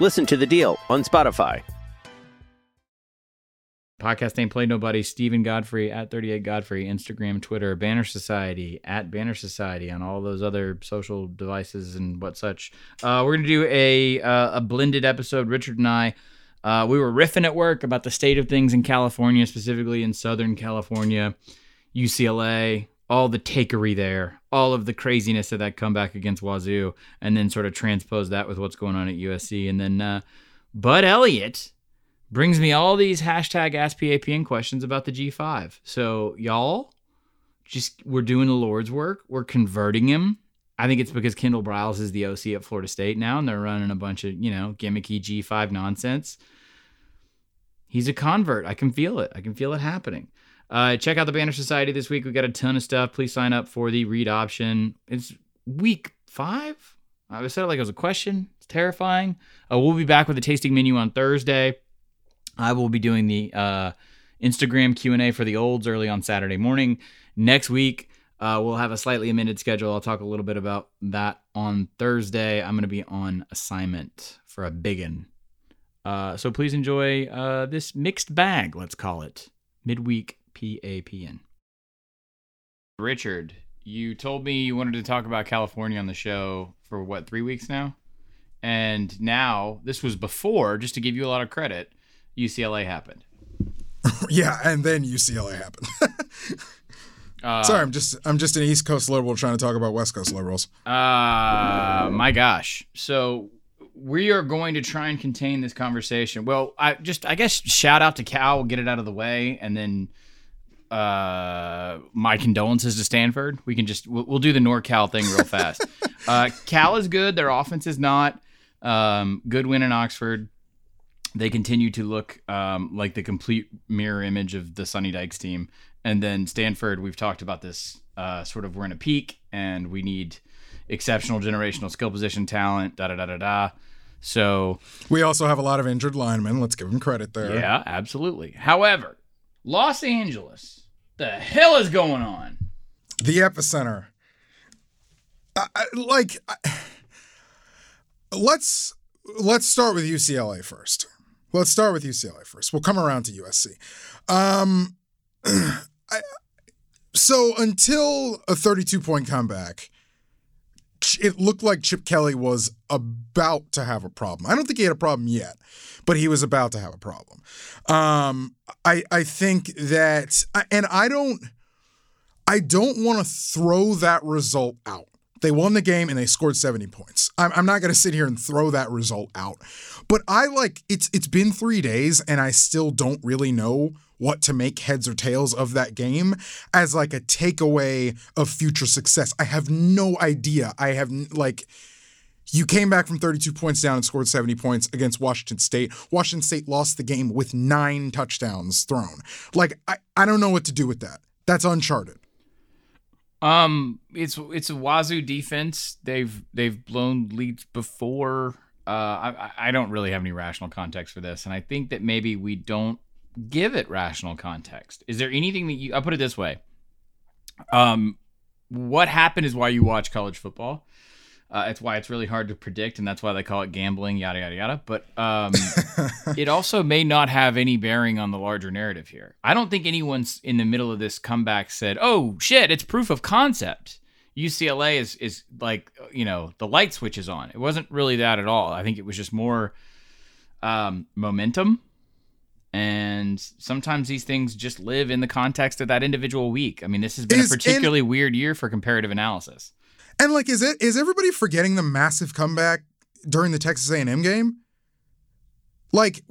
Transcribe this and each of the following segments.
Listen to The Deal on Spotify. Podcast ain't played nobody. Steven Godfrey at 38 Godfrey, Instagram, Twitter, Banner Society at Banner Society on all those other social devices and what such. Uh, we're gonna do a uh, a blended episode. Richard and I, uh, we were riffing at work about the state of things in California, specifically in Southern California, UCLA, all the takery there, all of the craziness of that comeback against Wazoo, and then sort of transpose that with what's going on at USC, and then uh, Bud Elliott brings me all these hashtag AskPAPN questions about the G5. So y'all, just we're doing the Lord's work. We're converting him. I think it's because Kendall Briles is the OC at Florida State now, and they're running a bunch of you know gimmicky G5 nonsense. He's a convert. I can feel it. I can feel it happening. Uh, check out the Banner Society this week. We got a ton of stuff. Please sign up for the read option. It's week five. I said it like it was a question. It's terrifying. Uh, we'll be back with a tasting menu on Thursday. I will be doing the uh, Instagram Q and A for the olds early on Saturday morning. Next week, uh, we'll have a slightly amended schedule. I'll talk a little bit about that on Thursday. I'm going to be on assignment for a biggin. Uh, so please enjoy uh, this mixed bag, let's call it midweek PAPN. Richard, you told me you wanted to talk about California on the show for what three weeks now, and now this was before. Just to give you a lot of credit, UCLA happened. Yeah, and then UCLA happened. Uh, Sorry, I'm just I'm just an East Coast liberal trying to talk about West Coast liberals. Uh, my gosh. So we are going to try and contain this conversation. Well, I just I guess shout out to Cal. We'll get it out of the way, and then uh, my condolences to Stanford. We can just we'll, we'll do the NorCal thing real fast. uh, Cal is good. Their offense is not. Um, good win in Oxford. They continue to look um, like the complete mirror image of the Sonny Dykes team. And then Stanford, we've talked about this uh, sort of we're in a peak and we need exceptional generational skill position talent, da da da da da. So, We also have a lot of injured linemen. Let's give them credit there. yeah, absolutely. However, Los Angeles, the hell is going on? The epicenter. I, I, like, I, let's let's start with UCLA first. Let's start with UCLA first. We'll come around to USC. Um, so until a 32 point comeback, it looked like Chip Kelly was about to have a problem. I don't think he had a problem yet, but he was about to have a problem. Um, I I think that, and I don't. I don't want to throw that result out. They won the game and they scored 70 points. I'm, I'm not going to sit here and throw that result out. But I like it's it's been three days and I still don't really know what to make heads or tails of that game as like a takeaway of future success. I have no idea. I have like you came back from 32 points down and scored 70 points against Washington State. Washington State lost the game with nine touchdowns thrown. Like I, I don't know what to do with that. That's uncharted. Um, it's it's a Wazoo defense. They've they've blown leads before. Uh, I I don't really have any rational context for this, and I think that maybe we don't give it rational context. Is there anything that you? I'll put it this way. Um, what happened is why you watch college football. Uh, it's why it's really hard to predict, and that's why they call it gambling, yada yada yada. But um, it also may not have any bearing on the larger narrative here. I don't think anyone's in the middle of this comeback said, "Oh shit, it's proof of concept." UCLA is is like you know the light switch is on. It wasn't really that at all. I think it was just more um, momentum And sometimes these things just live in the context of that individual week. I mean, this has been Is- a and- particularly weird year for comparative analysis. And like, is it is everybody forgetting the massive comeback during the Texas A&M game? Like,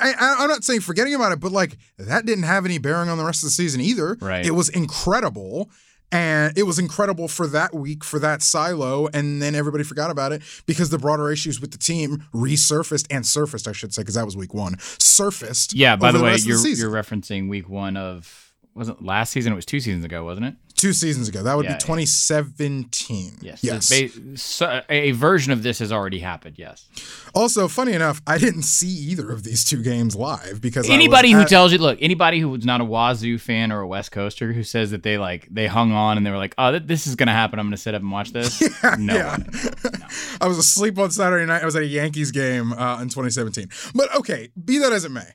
I, I- I'm not saying forgetting about it, but like that didn't have any bearing on the rest of the season either. Right. It was incredible, and it was incredible for that week for that silo, and then everybody forgot about it because the broader issues with the team resurfaced and surfaced, I should say, because that was week one. Surfaced. Yeah, by the way, you're, season. you're referencing week one of, wasn't last season? It was two seasons ago, wasn't it? Two seasons ago. That would Yeah, be yeah. 2017. Yes. Yes. Ba- so- a version of this has already happened, yes. Also, funny enough, I didn't see either of these two games live because I was anybody who at- tells you, look, anybody who's not a Wazoo fan or a West Coaster who says that they like they hung on and they were like, oh, th- this is gonna happen. I'm gonna sit up and watch this. no, yeah. one. I was asleep on Saturday night. I was at a Yankees game uh, in 2017. But okay, be that as it may,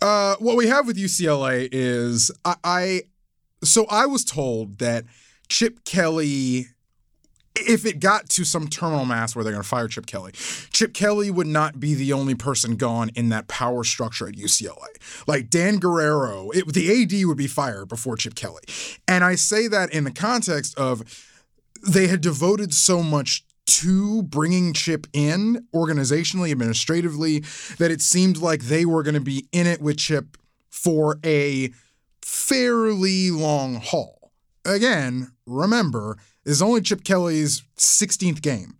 uh, what we have with UCLA is I, I. So I was told that Chip Kelly. If it got to some terminal mass where they're going to fire Chip Kelly, Chip Kelly would not be the only person gone in that power structure at UCLA. Like Dan Guerrero, it, the AD would be fired before Chip Kelly. And I say that in the context of they had devoted so much to bringing Chip in organizationally, administratively, that it seemed like they were going to be in it with Chip for a fairly long haul. Again, remember, this is only Chip Kelly's 16th game.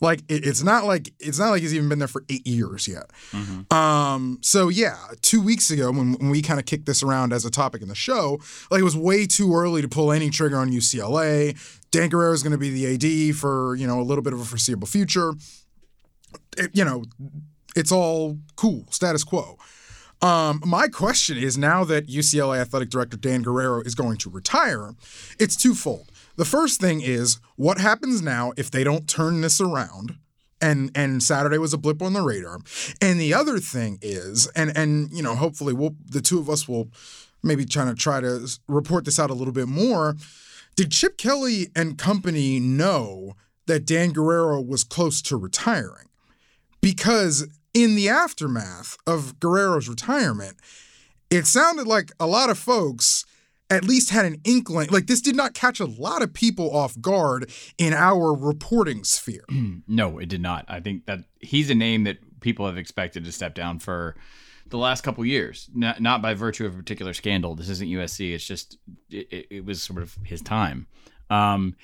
Like it, it's not like it's not like he's even been there for eight years yet. Um, so yeah, two weeks ago when, when we kind of kicked this around as a topic in the show, like it was way too early to pull any trigger on UCLA. Dan Guerrero is going to be the AD for you know a little bit of a foreseeable future. It- you know, it's all cool, status quo. Um, my question is now that UCLA athletic director Dan Guerrero is going to retire, it's twofold. The first thing is what happens now if they don't turn this around? And and Saturday was a blip on the radar. And the other thing is, and and you know, hopefully we'll the two of us will maybe trying to try to report this out a little bit more. Did Chip Kelly and company know that Dan Guerrero was close to retiring? Because in the aftermath of Guerrero's retirement, it sounded like a lot of folks at least had an inkling. Like this did not catch a lot of people off guard in our reporting sphere. No, it did not. I think that he's a name that people have expected to step down for the last couple years, not, not by virtue of a particular scandal. This isn't USC. It's just it, it, was sort of his time. Um,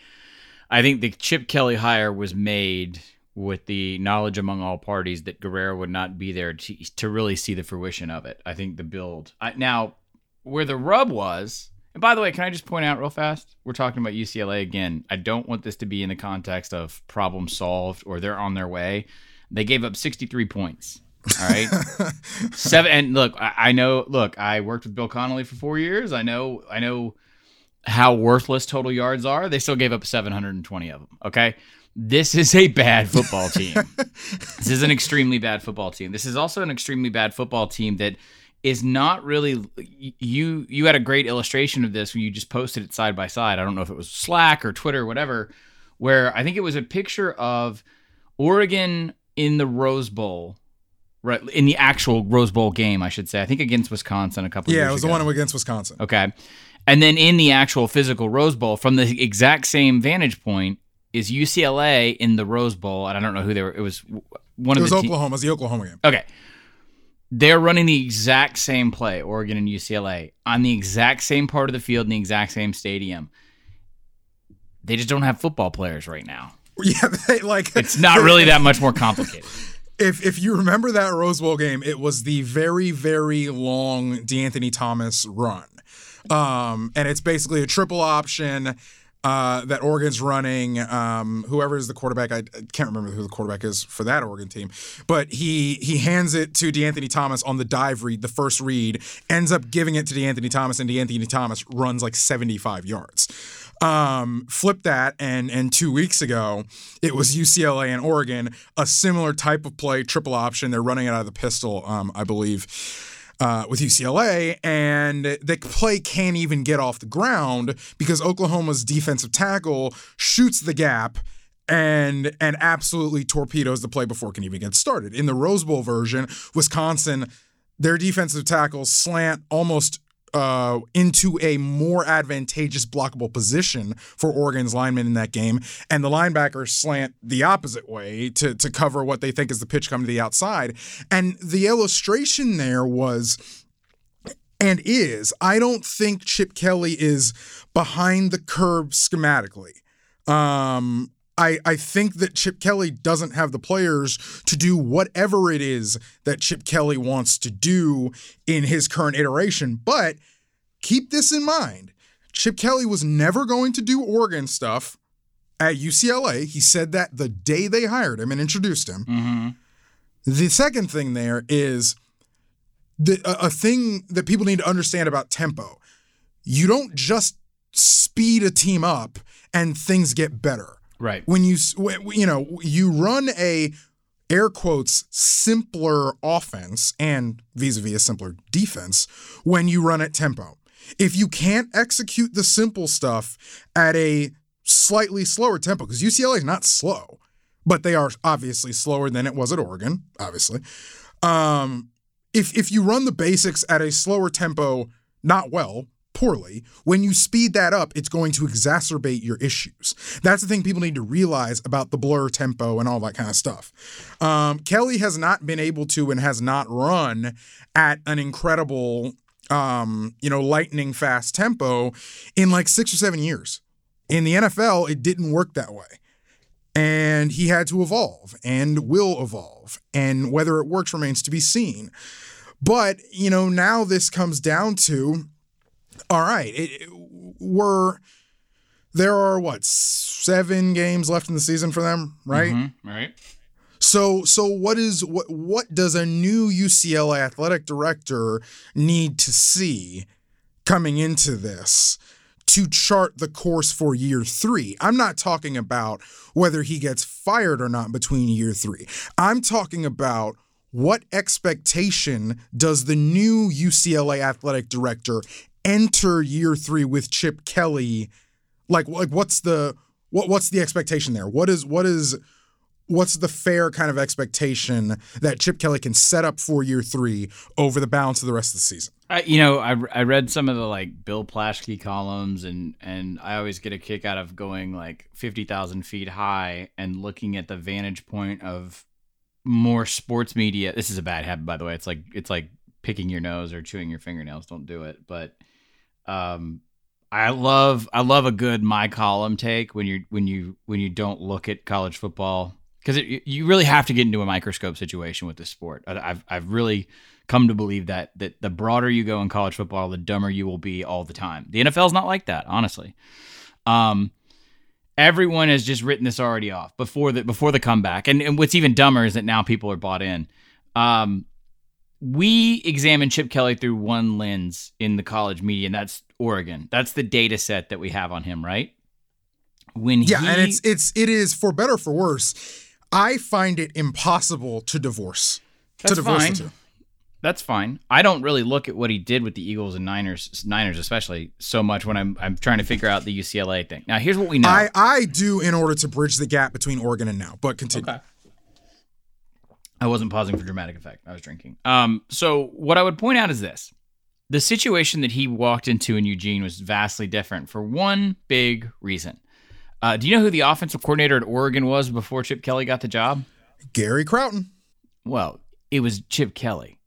I think the Chip Kelly hire was made with the knowledge among all parties that Guerrero would not be there to, to really see the fruition of it. I think the build I, now where the rub was. And by the way, can I just point out real fast? We're talking about UCLA again. I don't want this to be in the context of problem solved or they're on their way. They gave up 63 points. All right. Seven and look, I, I know look, I worked with Bill Connelly for four years. I know I know how worthless total yards are. They still gave up 720 of them. Okay. This is a bad football team. this is an extremely bad football team. This is also an extremely bad football team that is not really you you had a great illustration of this when you just posted it side by side. I don't know if it was Slack or Twitter or whatever, where I think it was a picture of Oregon in the Rose Bowl. Right in the actual Rose Bowl game, I should say. I think against Wisconsin a couple. Yeah, years it was the one against Wisconsin. Okay. And then in the actual physical Rose Bowl, from the exact same vantage point, is UCLA in the Rose Bowl. And I don't know who they were. It was one It of was the te- Oklahoma. It was the Oklahoma game. Okay. They're running the exact same play, Oregon and UCLA, on the exact same part of the field in the exact same stadium. They just don't have football players right now. Yeah, they, like It's not really that much more complicated. if if you remember that Rose Bowl game, it was the very very long De'Anthony Thomas run, um, and it's basically a triple option. Uh, that Oregon's running. Um, whoever is the quarterback, I, I can't remember who the quarterback is for that Oregon team, but he he hands it to De'Anthony Thomas on the dive read, the first read, ends up giving it to De'Anthony Thomas, and De'Anthony Thomas runs like 75 yards. Um, flip that, and and two weeks ago, it was UCLA and Oregon, a similar type of play, triple option. They're running it out of the pistol, um, I believe uh, with UCLA, and the play can't even get off the ground because Oklahoma's defensive tackle shoots the gap and and absolutely torpedoes the play before it can even get started. In the Rose Bowl version, Wisconsin their defensive tackles slant almost uh, into a more advantageous blockable position for Oregon's linemen in that game, and the linebackers slant the opposite way to to cover what they think is the pitch coming to the outside. And the illustration there was and is I don't think Chip Kelly is behind the curve schematically. Um, I, I think that Chip Kelly doesn't have the players to do whatever it is that Chip Kelly wants to do in his current iteration. But keep this in mind Chip Kelly was never going to do Oregon stuff at UCLA. He said that the day they hired him and introduced him. Mm-hmm. The second thing there is the, a, a thing that people need to understand about tempo. You don't just speed a team up and things get better. Right. When you you know you run a air quotes simpler offense and vis-a-vis a simpler defense when you run at tempo. If you can't execute the simple stuff at a slightly slower tempo, because UCLA is not slow, but they are obviously slower than it was at Oregon, obviously. Um, if if you run the basics at a slower tempo, not well, poorly, when you speed that up, it's going to exacerbate your issues. That's the thing people need to realize about the blur tempo and all that kind of stuff. Um, Kelly has not been able to and has not run at an incredible, um, you know, lightning fast tempo in like six or seven years. In the NFL, it didn't work that way. And he had to evolve and will evolve. And whether it works remains to be seen. But, you know, now this comes down to all right, it, we're there are what seven games left in the season for them, right? Mm-hmm, right. So so what is what what does a new UCLA athletic director need to see coming into this to chart the course for year 3? I'm not talking about whether he gets fired or not between year 3. I'm talking about what expectation does the new UCLA athletic director enter year three with Chip Kelly, like like what's the what what's the expectation there? What is what is what's the fair kind of expectation that Chip Kelly can set up for year three over the balance of the rest of the season? I, you know, I, I read some of the like Bill Plaschke columns, and and I always get a kick out of going like fifty thousand feet high and looking at the vantage point of more sports media. This is a bad habit, by the way. It's like it's like picking your nose or chewing your fingernails. Don't do it. But um, I love I love a good my column take when you when you when you don't look at college football because you really have to get into a microscope situation with this sport. I've I've really come to believe that that the broader you go in college football, the dumber you will be all the time. The NFL is not like that, honestly. Um, everyone has just written this already off before the before the comeback, and, and what's even dumber is that now people are bought in. Um, we examine Chip Kelly through one lens in the college media, and that's Oregon. That's the data set that we have on him, right? When yeah, he, and it's it's it is for better for worse. I find it impossible to divorce. That's to divorce fine. the two. That's fine. I don't really look at what he did with the Eagles and Niners, Niners especially, so much when I'm I'm trying to figure out the UCLA thing. Now, here's what we know. I I do in order to bridge the gap between Oregon and now, but continue. Okay. I wasn't pausing for dramatic effect. I was drinking. Um, so what I would point out is this: the situation that he walked into in Eugene was vastly different for one big reason. Uh, do you know who the offensive coordinator at Oregon was before Chip Kelly got the job? Gary Crowton. Well, it was Chip Kelly.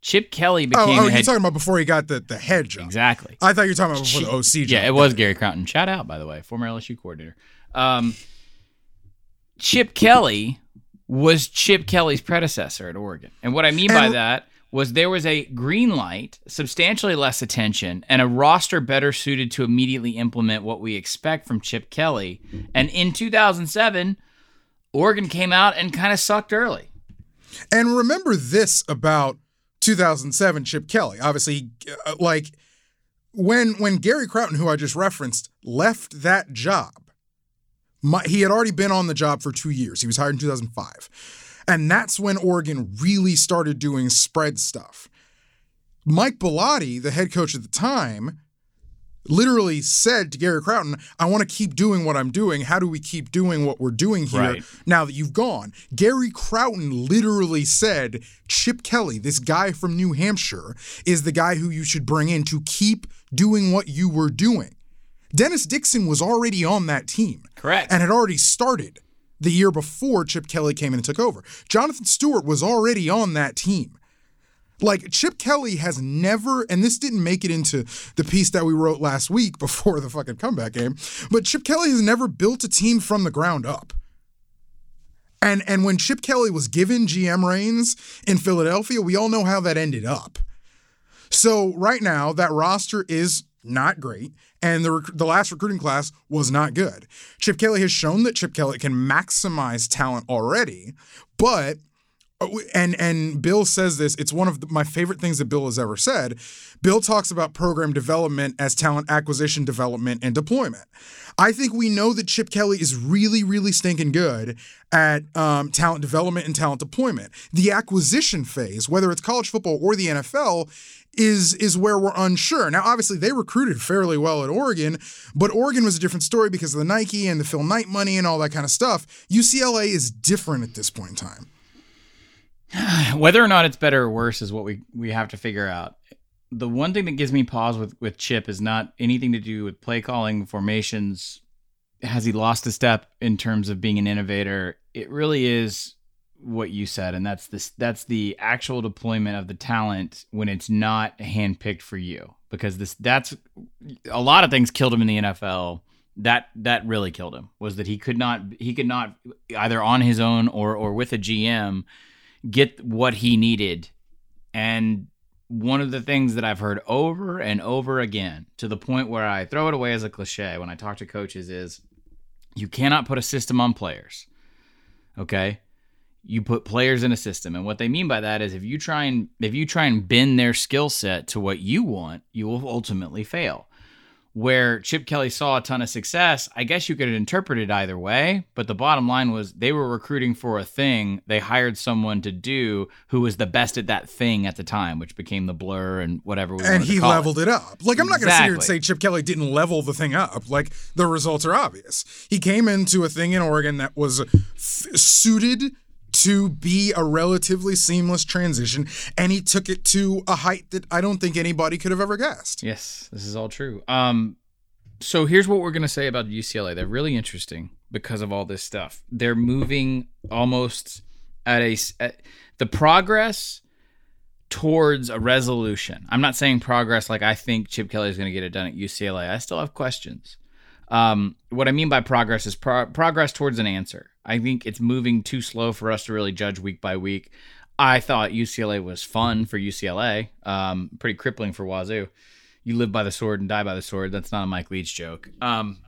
Chip Kelly became. Oh, oh you're talking about before he got the, the head job. Exactly. I thought you were talking about before the OC job. Yeah, it was Gary Crowton. Shout out, by the way, former LSU coordinator. Um, Chip Kelly was Chip Kelly's predecessor at Oregon. And what I mean by that was there was a green light, substantially less attention, and a roster better suited to immediately implement what we expect from Chip Kelly. And in 2007, Oregon came out and kind of sucked early. And remember this about 2007 Chip Kelly. Obviously, uh, like when when Gary Crowton, who I just referenced, left that job, my, he had already been on the job for two years. He was hired in 2005. And that's when Oregon really started doing spread stuff. Mike Bellotti, the head coach at the time, literally said to Gary Crowton, I want to keep doing what I'm doing. How do we keep doing what we're doing here Right. now that you've gone? Gary Crowton literally said, Chip Kelly, this guy from New Hampshire, is the guy who you should bring in to keep doing what you were doing. Dennis Dixon was already on that team. Correct. And had already started the year before Chip Kelly came in and took over. Jonathan Stewart was already on that team. Like Chip Kelly has never, and this didn't make it into the piece that we wrote last week before the fucking comeback game, but Chip Kelly has never built a team from the ground up. And and when Chip Kelly was given GM reins in Philadelphia, we all know how that ended up. So right now, that roster is not great, and the rec- the last recruiting class was not good. Chip Kelly has shown that Chip Kelly can maximize talent already, but uh, and and Bill says this. It's one of the, my favorite things that Bill has ever said. Bill talks about program development as talent acquisition, development, and deployment. I think we know that Chip Kelly is really, really stinking good at um, talent development and talent deployment. The acquisition phase, whether it's college football or the NFL, is is where we're unsure. Now, obviously, they recruited fairly well at Oregon, but Oregon was a different story because of the Nike and the Phil Knight money and all that kind of stuff. UCLA is different at this point in time. Whether or not it's better or worse is what we we have to figure out. The one thing that gives me pause with with Chip is not anything to do with play calling, formations. Has he lost a step in terms of being an innovator? It really is what you said, and that's this that's the actual deployment of the talent when it's not handpicked for you. Because this that's a lot of things killed him in the NFL. That that really killed him was that he could not he could not either on his own or or with a GM get what he needed. And one of the things that I've heard over and over again, to the point where I throw it away as a cliche when I talk to coaches, is you cannot put a system on players. Okay? You put players in a system. And what they mean by that is if you try and if you try and bend their skill set to what you want, you will ultimately fail where Chip Kelly saw a ton of success, I guess you could interpret it either way. But the bottom line was they were recruiting for a thing they hired someone to do who was the best at that thing at the time, which became the blur and whatever. We and he leveled it. up. Like I'm not going to sit here and say Chip Kelly didn't level the thing up. Like the results are obvious. He came into a thing in Oregon that was f- suited to be a relatively seamless transition, and he took it to a height that I don't think anybody could have ever guessed. Yes, this is all true. Um, so here's what we're gonna say about UCLA. They're really interesting because of all this stuff. They're moving almost at a at the progress towards a resolution. I'm not saying progress like I think Chip Kelly is going to get it done at UCLA. I still have questions. Um, what I mean by progress is pro- progress towards an answer. I think it's moving too slow for us to really judge week by week. I thought UCLA was fun for UCLA, um, pretty crippling for Wazoo. You live by the sword and die by the sword. That's not a Mike Leach joke. Um,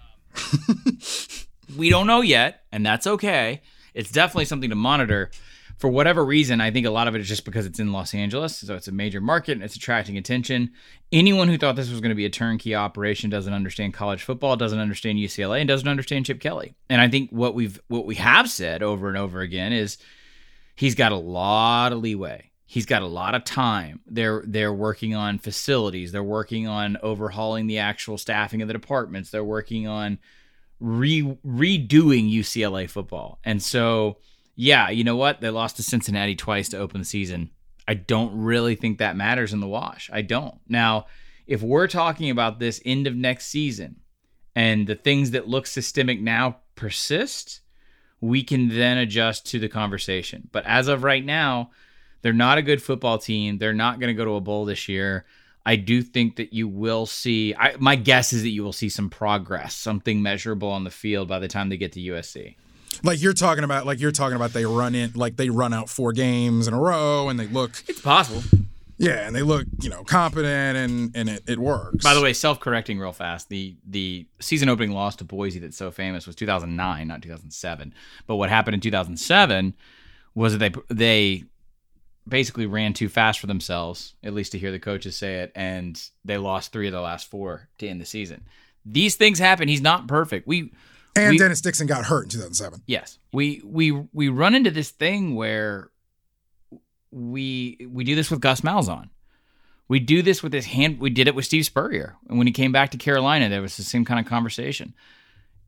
we don't know yet, and that's okay. It's definitely something to monitor. For whatever reason, I think a lot of it is just because it's in Los Angeles, so it's a major market and it's attracting attention. Anyone who thought this was going to be a turnkey operation doesn't understand college football, doesn't understand UCLA, and doesn't understand Chip Kelly. And I think what we've what we have said over and over again is he's got a lot of leeway. He's got a lot of time. They're they're working on facilities. They're working on overhauling the actual staffing of the departments. They're working on re redoing UCLA football. And so, yeah, you know what? They lost to Cincinnati twice to open the season. I don't really think that matters in the wash. I don't. Now, if we're talking about this end of next season and the things that look systemic now persist, we can then adjust to the conversation. But as of right now, they're not a good football team. They're not going to go to a bowl this year. I do think that you will see. I, my guess is that you will see some progress, something measurable on the field by the time they get to USC. Like you're talking about, like you're talking about, they run in, like they run out four games in a row, and they look, It's possible. yeah, and they look, you know, competent, and and it, it works. By the way, self-correcting real fast. The the season opening loss to Boise that's so famous was 2009, not 2007. But what happened in 2007 was that they they basically ran too fast for themselves, at least to hear the coaches say it, and they lost three of the last four to end the season. These things happen. He's not perfect. We and we- Dennis Dixon got hurt in 2007. Yes, we we we run into this thing where we we do this with Gus Malzahn, We do this with this hand. We did it with Steve Spurrier, and when he came back to Carolina, there was the same kind of conversation.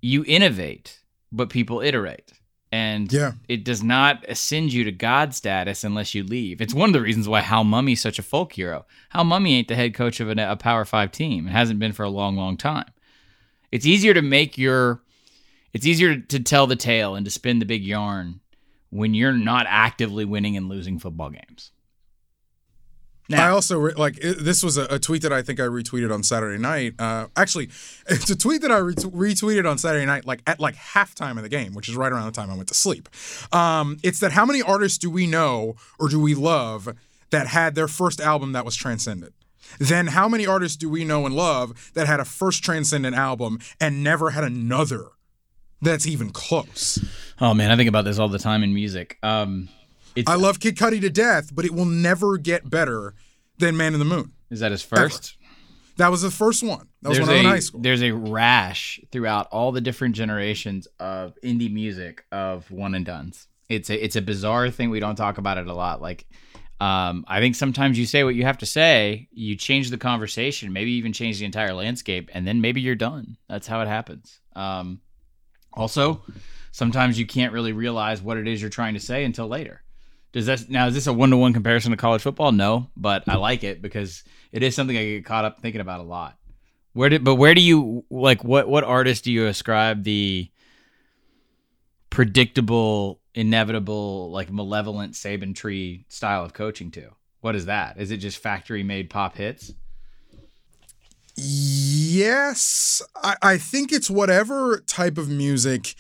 You innovate, but people iterate, and Yeah. it does not ascend you to God status unless you leave. It's one of the reasons why Hal Mumme's such a folk hero. Hal Mumme ain't the head coach of a, a Power Five team. It hasn't been for a long, long time. It's easier to make your, it's easier to tell the tale and to spin the big yarn when you're not actively winning and losing football games. Now. I also re- like it, this was a, a tweet that I think I retweeted on Saturday night. Uh, actually, it's a tweet that I ret- retweeted on Saturday night, like at like halftime of the game, which is right around the time I went to sleep. Um, it's that how many artists do we know or do we love that had their first album that was transcendent? Then how many artists do we know and love that had a first transcendent album and never had another that's even close? Oh man, I think about this all the time in music. Um, it's, I love Kid Cudi to death, but it will never get better than Man in the Moon. is that his first? That was the first one. That was there's when I was in high school. There's a rash throughout all the different generations of indie music of one and dones. It's a it's a bizarre thing. We don't talk about it a lot. Like, um, I think sometimes you say what you have to say, you change the conversation, maybe even change the entire landscape, and then maybe you're done. That's how it happens. Um, also, sometimes you can't really realize what it is you're trying to say until later. Does that now is this a one to one comparison to college football? No, but I like it because it is something I get caught up thinking about a lot. Where did but where do you like what what artist do you ascribe the predictable, inevitable, like malevolent Saban tree style of coaching to? What is that? Is it just factory made pop hits? Yes, I, I think it's whatever type of music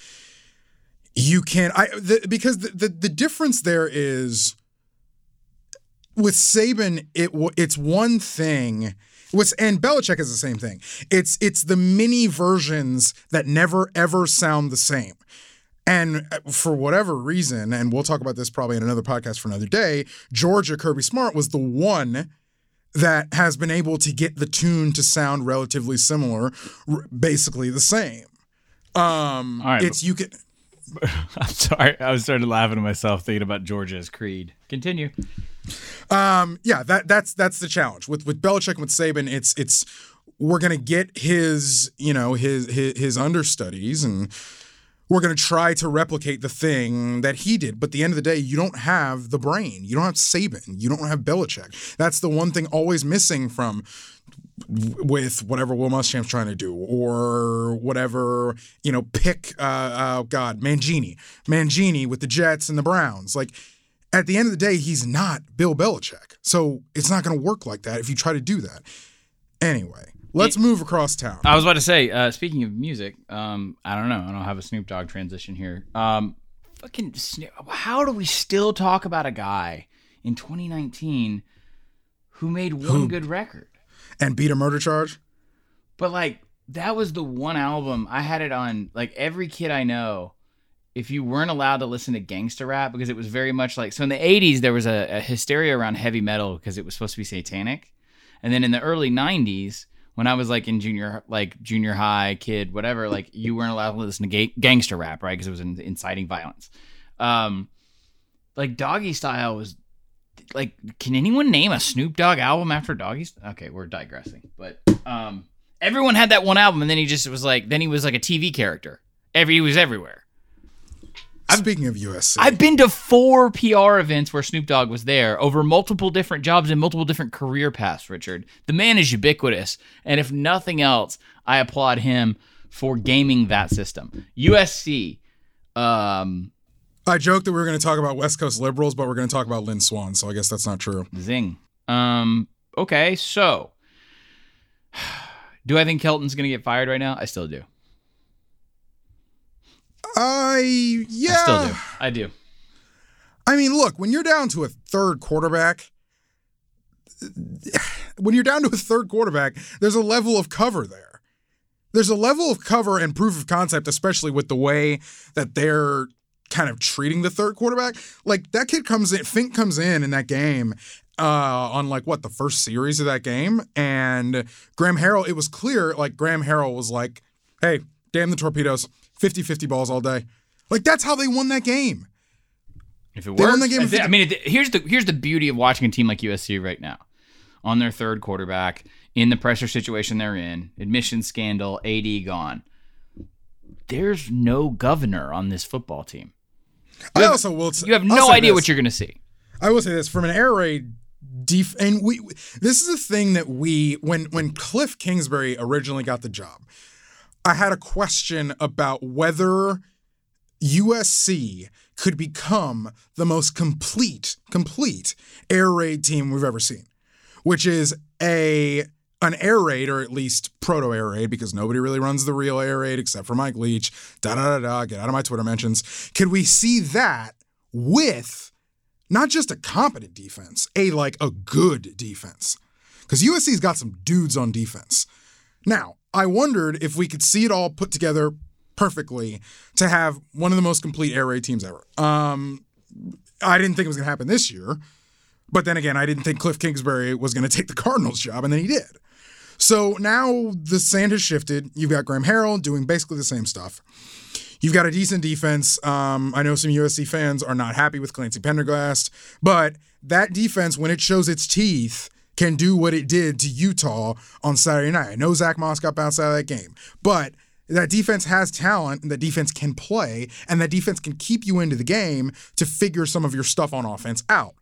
you can. I the, because the, the the difference there is with Saban, it it's one thing. With and Belichick is the same thing. It's it's the mini versions that never ever sound the same. And uh, for whatever reason, and we'll talk about this probably in another podcast for another day, Georgia Kirby Smart was the one that has been able to get the tune to sound relatively similar, r- basically the same. Um, All right. it's you can. I'm sorry. I was starting to laughing to myself thinking about Georgia's creed. Continue. Um, yeah, that that's that's the challenge with with Belichick and with Saban. It's it's we're gonna get his you know his his, his understudies and we're going to try to replicate the thing that he did. But at the end of the day, you don't have the brain. You don't have Saban. You don't have Belichick. That's the one thing always missing from with whatever Will Muschamp's trying to do, or whatever you know, pick uh, oh God, Mangini, Mangini with the Jets and the Browns. Like at the end of the day, he's not Bill Belichick, so it's not going to work like that if you try to do that. Anyway, let's move across town. I was about to say, uh, speaking of music, um, I don't know. I don't have a Snoop Dogg transition here. Um, fucking Snoop, how do we still talk about a guy in 2019 who made one good record? and beat a murder charge. But like that was the one album I had it on like every kid I know. If you weren't allowed to listen to gangster rap because it was very much like so in the 80s there was a, a hysteria around heavy metal because it was supposed to be satanic. And then in the early 90s when I was like in junior like junior high kid whatever like you weren't allowed to listen to ga- gangster rap right because it was in, inciting violence. Um like Doggy Style was like can anyone name a Snoop Dogg album after Doggy? Okay, we're digressing. But um everyone had that one album and then he just was like then he was like a TV character. Every he was everywhere. Speaking of USC, I've been to four PR events where Snoop Dogg was there over multiple different jobs and multiple different career paths, Richard. The man is ubiquitous. And if nothing else, I applaud him for gaming that system. USC, um, I joked that we were going to talk about West Coast liberals, but we're going to talk about Lynn Swann, so I guess that's not true. zing. Um, okay, so do I think Helton's going to get fired right now? I still do. I yeah. I still do. I do. I mean, look, when you're down to a third quarterback, when you're down to a third quarterback, there's a level of cover there. There's a level of cover and proof of concept, especially with the way that they're kind of treating the third quarterback. Like that kid comes in, Fink comes in in that game uh, on like what the first series of that game, and Graham Harrell. It was clear, like Graham Harrell was like, "Hey, damn the torpedoes, 50-50 balls all day." Like that's how they won that game. If it They works, won the game I, I mean, it, here's the here's the beauty of watching a team like USC right now. on their third quarterback in the pressure situation they're in, admission scandal, AD gone. There's no governor on this football team. I also will. You have no idea this. what you're going to see. I will say this from an air raid def and we this is a thing that we when when Cliff Kingsbury originally got the job, I had a question about whether USC could become the most complete complete air raid team we've ever seen, which is a an air raid or at least proto air raid because nobody really runs the real air raid except for Mike Leach. Da da da da. Get out of my Twitter mentions. Could we see that with not just a competent defense, a like a good defense. Because USC's got some dudes on defense. Now, I wondered if we could see it all put together perfectly to have one of the most complete air raid teams ever. Um, I didn't think it was going to happen this year, but then again, I didn't think Cliff Kingsbury was going to take the Cardinals job, and then he did. So now the sand has shifted. You've got Graham Harrell doing basically the same stuff. You've got a decent defense. Um, I know some USC fans are not happy with Clancy Pendergast, but that defense, when it shows its teeth, can do what it did to Utah on Saturday night. I know Zach Moss got bounced out of that game, but that defense has talent and that defense can play and that defense can keep you into the game to figure some of your stuff on offense out.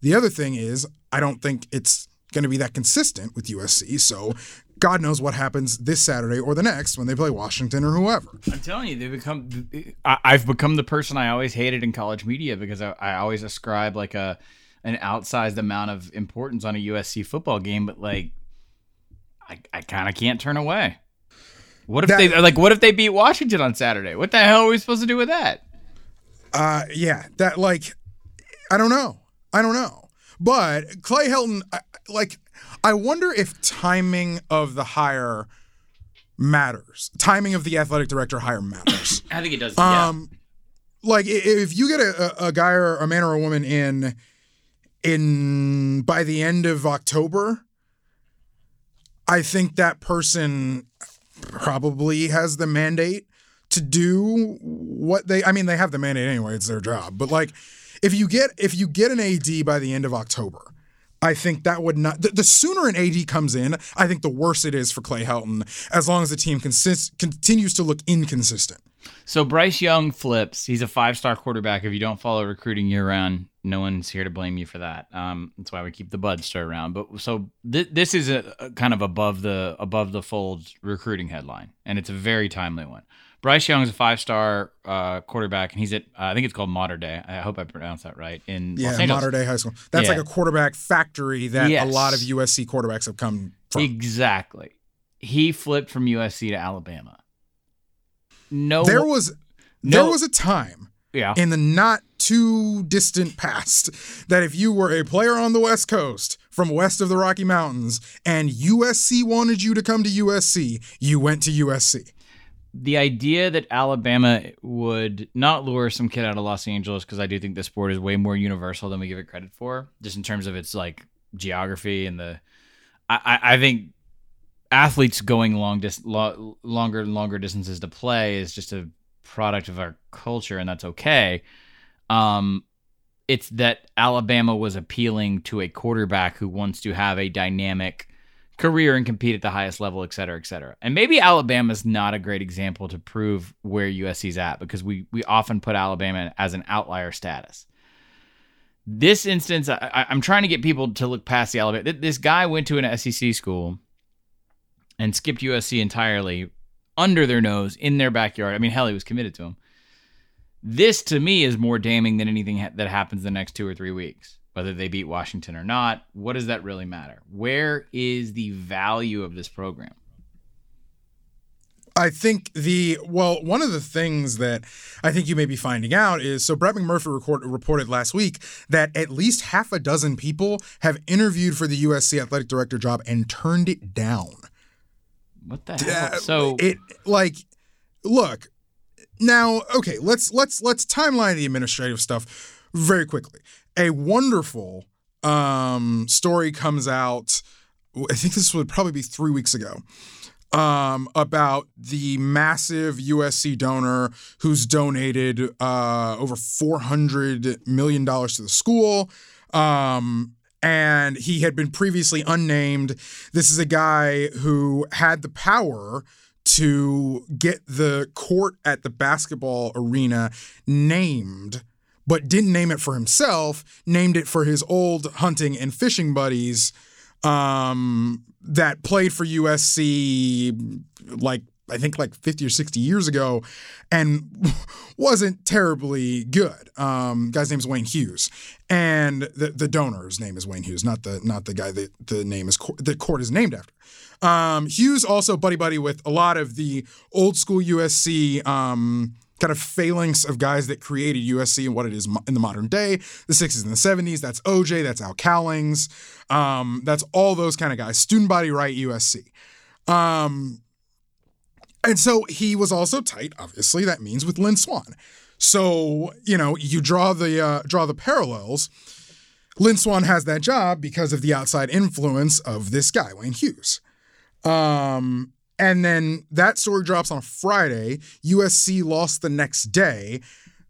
The other thing is, I don't think it's going to be that consistent with USC. So God knows what happens this Saturday or the next when they play Washington or whoever. I'm telling you, they become. I've become the person I always hated in college media because I, I always ascribe like a an outsized amount of importance on a USC football game, but like I, I kind of can't turn away. What if That- they like? What if they beat Washington on Saturday? What the hell are we supposed to do with that? Uh, yeah, that like, I don't know, I don't know. But Clay Helton, I- like, I wonder if timing of the hire matters. Timing of the athletic director hire matters. I think it does. Um, like if you get a, a a guy or a man or a woman in in by the end of October, I think that person probably has the mandate to do what they I mean they have the mandate anyway, it's their job. But like if you get if you get an AD by the end of October, I think that would not the, the sooner an AD comes in, I think the worse it is for Clay Helton as long as the team consist, continues to look inconsistent. So Bryce Young flips. He's a five-star quarterback. If you don't follow recruiting year-round, no one's here to blame you for that. Um, that's why we keep the Budster around. But so th- this is a, a kind of above the above the fold recruiting headline, and it's a very timely one. Bryce Young is a five-star uh, quarterback, and he's at uh, I think it's called Mater Dei. I hope I pronounced that right. In Yeah, Mater Dei high school. That's Yeah. like a quarterback factory that Yes. a lot of USC quarterbacks have come from. Exactly. He flipped from USC to Alabama. No, there was no- there was a time yeah. in the not too distant past that if you were a player on the West Coast from west of the Rocky Mountains and USC wanted you to come to USC, you went to USC. The idea that Alabama would not lure some kid out of Los Angeles because I do think the sport is way more universal than we give it credit for, just in terms of its like geography and the. I, I, think athletes going long dis, lo, longer and longer distances to play is just a product of our culture, and that's okay. Um, it's that Alabama was appealing to a quarterback who wants to have a dynamic career and compete at the highest level, et cetera, et cetera. And maybe Alabama's not a great example to prove where USC's at because we we often put Alabama as an outlier status. This instance, I, I'm trying to get people to look past the Alabama. This guy went to an SEC school and skipped USC entirely under their nose in their backyard. I mean, hell, he was committed to him. This to me is more damning than anything ha- that happens the next two or three weeks. Whether they beat Washington or not, what does that really matter? Where is the value of this program? I think the well, one of the things that I think you may be finding out is so Brett McMurphy record, reported last week that at least half a dozen people have interviewed for the USC athletic director job and turned it down. What the Uh, hell? So it like look now okay let's let's let's timeline the administrative stuff very quickly a wonderful um story comes out i think this would probably be three weeks ago um, about the massive USC donor who's donated uh, over $400 million to the school. Um, and he had been previously unnamed. This is a guy who had the power to get the court at the basketball arena named, but didn't name it for himself, named it for his old hunting and fishing buddies um, that played for USC like I think like 50 or 60 years ago and wasn't terribly good. Um, guy's name is Wayne Hughes. And the, the donor's name is Wayne Hughes, not the not the guy that the name is the court is named after. Um, Hughes also buddy buddy with a lot of the old school USC um, kind of phalanx of guys that created USC and what it is in the modern day, the 60s and the 70s. That's OJ, that's Al Cowlings, um, that's all those kind of guys. Student body right USC. Um, and so he was also tight, obviously, that means with Lynn Swann. So, you know, you draw the uh, draw the parallels. Lynn Swann has that job because of the outside influence of this guy, Wayne Hughes. Um, and then that story drops on a Friday. USC lost the next day.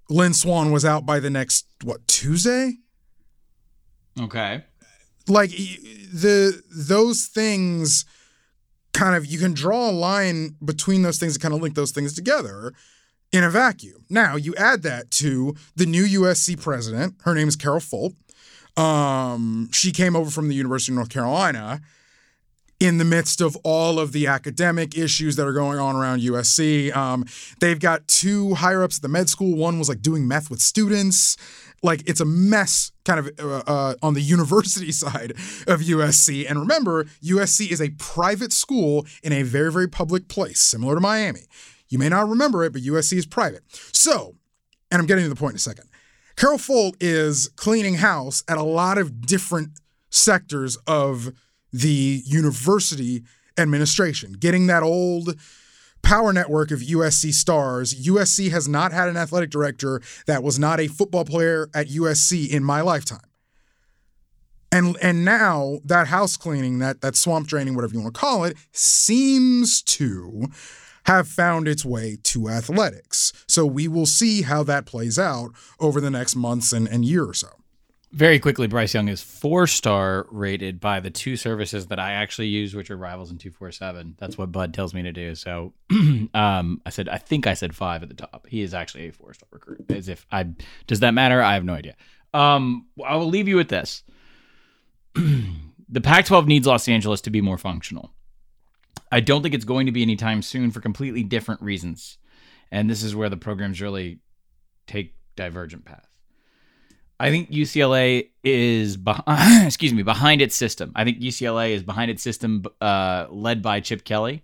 Lynn Swann was out by the next what Tuesday? Okay. Like the those things kind of you can draw a line between those things and kind of link those things together in a vacuum. Now you add that to the new USC president. Her name is Carol Folt. Um, she came over from the University of North Carolina in the midst of all of the academic issues that are going on around USC. Um, they've got two higher ups at the med school. One was like doing meth with students. Like it's a mess kind of uh, uh, on the university side of USC. And remember, USC is a private school in a very, very public place, similar to Miami. You may not remember it, but USC is private. So, and I'm getting to the point in a second. Carol Folt is cleaning house at a lot of different sectors of the university administration, getting that old power network of USC stars. USC has not had an athletic director that was not a football player at USC in my lifetime. And and now that house cleaning, that that swamp draining, whatever you want to call it, seems to have found its way to athletics. So we will see how that plays out over the next months and, and year or so. Very quickly, Bryce Young is four star rated by the two services that I actually use, which are Rivals and 247. That's what Bud tells me to do. So um, I said, I think I said five at the top. He is actually a four star recruit. As if I, does that matter? I have no idea. Um, I will leave you with this the Pac 12 needs Los Angeles to be more functional. I don't think it's going to be anytime soon for completely different reasons. And this is where the programs really take divergent paths. I think UCLA is behind, excuse me behind its system. I think UCLA is behind its system, uh, led by Chip Kelly.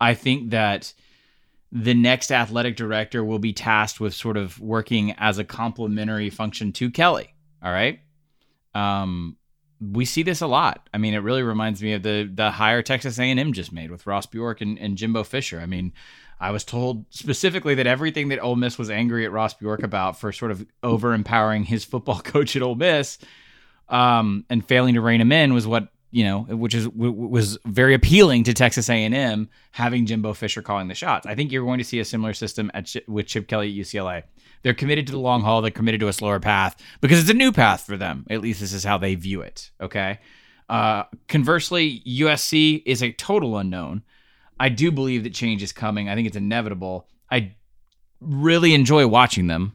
I think that the next athletic director will be tasked with sort of working as a complementary function to Kelly. All right. Um, we see this a lot. I mean, it really reminds me of the the hire Texas A&M just made with Ross Bjork and, and Jimbo Fisher. I mean, I was told specifically that everything that Ole Miss was angry at Ross Bjork about for sort of over empowering his football coach at Ole Miss um, and failing to rein him in was what you know, which is w- was very appealing to Texas A&M having Jimbo Fisher calling the shots. I think you're going to see a similar system at Ch- with Chip Kelly at UCLA. They're committed to the long haul. They're committed to a slower path because it's a new path for them. At least this is how they view it. Okay. Uh, conversely, USC is a total unknown. I do believe that change is coming. I think it's inevitable. I really enjoy watching them,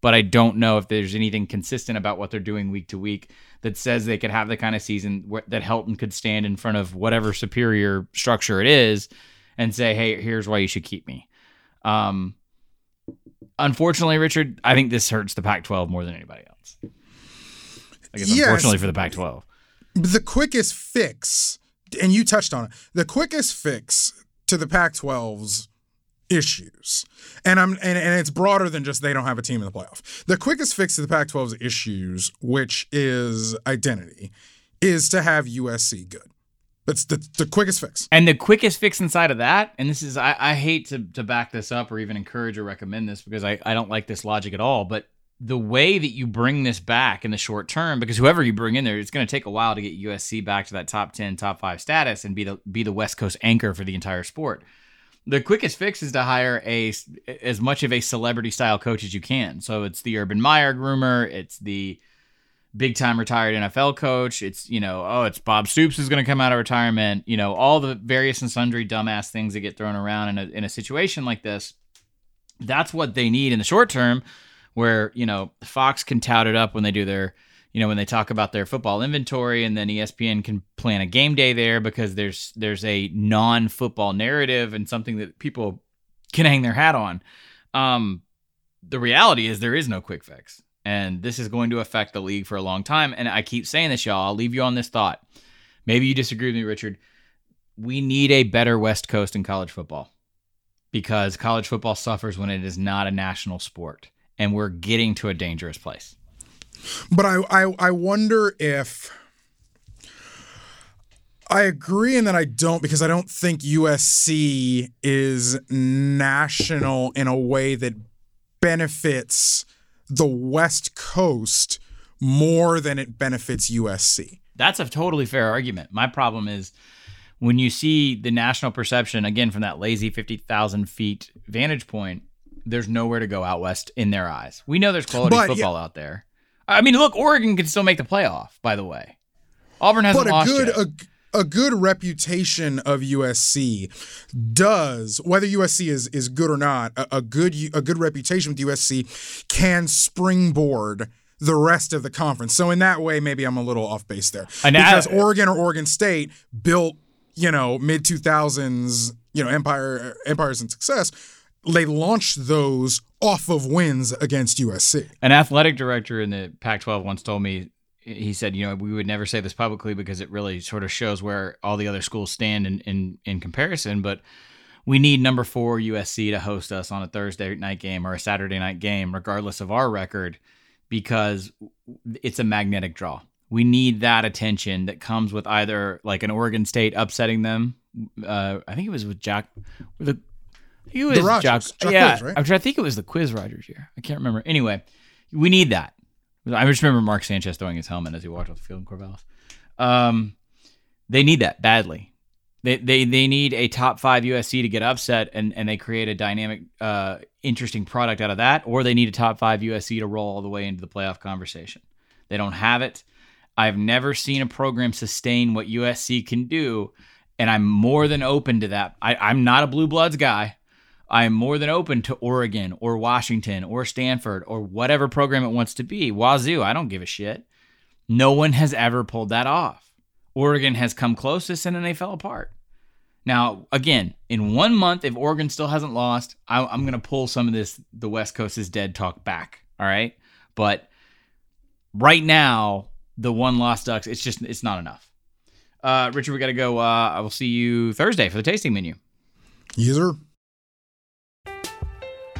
but I don't know if there's anything consistent about what they're doing week to week that says they could have the kind of season where, that Helton could stand in front of whatever superior structure it is and say, "Hey, here's why you should keep me." Um, unfortunately, Richard, I think this hurts the Pac-12 more than anybody else. I guess yes, unfortunately for the Pac-12, the quickest fix, and you touched on it, the quickest fix to the Pac-12's issues. And I'm and, and it's broader than just they don't have a team in the playoff. The quickest fix to the Pac-12's issues, which is identity, is to have USC good. That's the, the quickest fix. And the quickest fix inside of that, and this is I, I hate to to back this up or even encourage or recommend this because I, I don't like this logic at all, but the way that you bring this back in the short term, because whoever you bring in there, it's going to take a while to get USC back to that top ten, top five status and be the be the West Coast anchor for the entire sport. The quickest fix is to hire a as much of a celebrity style coach as you can. So it's the Urban Meyer groomer, it's the big time retired NFL coach. It's, you know, oh, it's Bob Stoops is going to come out of retirement. You know, all the various and sundry dumbass things that get thrown around in a, in a situation like this. That's what they need in the short term, where, you know, Fox can tout it up when they do their, you know, when they talk about their football inventory and then ESPN can plan a game day there because there's there's a non-football narrative and something that people can hang their hat on. Um, the reality is there is no quick fix. And this is going to affect the league for a long time. And I keep saying this, y'all. I'll leave you on this thought. Maybe you disagree with me, Richard. We need a better West Coast in college football because college football suffers when it is not a national sport. And we're getting to a dangerous place. But I, I, I wonder if I agree and then I don't because I don't think USC is national in a way that benefits the West Coast more than it benefits USC. That's a totally fair argument. My problem is when you see the national perception, again, from that lazy 50,000 feet vantage point, there's nowhere to go out west in their eyes. We know there's quality But, football out there. I mean, look, Oregon can still make the playoff, by the way. Auburn hasn't but a lost good yet. a, a good reputation of USC does whether USC is is good or not a, a good a good reputation with USC can springboard the rest of the conference. So in that way maybe I'm a little off base there. And I- because Oregon or Oregon State built, you know, mid 2000s, you know, empire empires and success. They launched those off of wins against USC. An athletic director in the Pac 12 once told me, he said, you know, we would never say this publicly because it really sort of shows where all the other schools stand in, in, in comparison. But we need number four USC to host us on a Thursday night game or a Saturday night game, regardless of our record, because it's a magnetic draw. We need that attention that comes with either like an Oregon State upsetting them. Uh, I think it was with Jack, the, I think it was Rodgers, Jack, Jack yeah, Quiz, right? I'm trying- I think it was the Quiz Rodgers year. I can't remember. Anyway, we need that. I just remember Mark Sanchez throwing his helmet as he walked off the field in Corvallis. Um, they need that badly. They, they they need a top five USC to get upset, and, and they create a dynamic, uh, interesting product out of that, or they need a top five USC to roll all the way into the playoff conversation. They don't have it. I've never seen a program sustain what USC can do, and I'm more than open to that. I, I'm not a blue bloods guy. I'm more than open to Oregon or Washington or Stanford or whatever program it wants to be. Wazoo, I don't give a shit. No one has ever pulled that off. Oregon has come closest and then they fell apart. Now, again, in one month, if Oregon still hasn't lost, I, I'm going to pull some of this the West Coast is dead talk back. All right. But right now, the one lost Ducks, it's just, it's not enough. Uh, Richard, we got to go. Uh, I will see you Thursday for the tasting menu. User.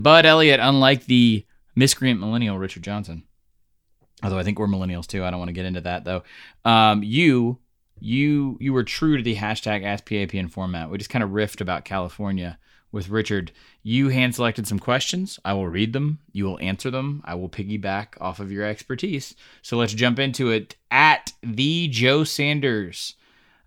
Bud Elliott, unlike the miscreant millennial Richard Johnson, although I think we're millennials too. I don't want to get into that though. Um, you, you, you were true to the hashtag AskPAPN format. We just kind of riffed about California with Richard. You hand selected some questions. I will read them. You will answer them. I will piggyback off of your expertise. So let's jump into it. At the Joe Sanders,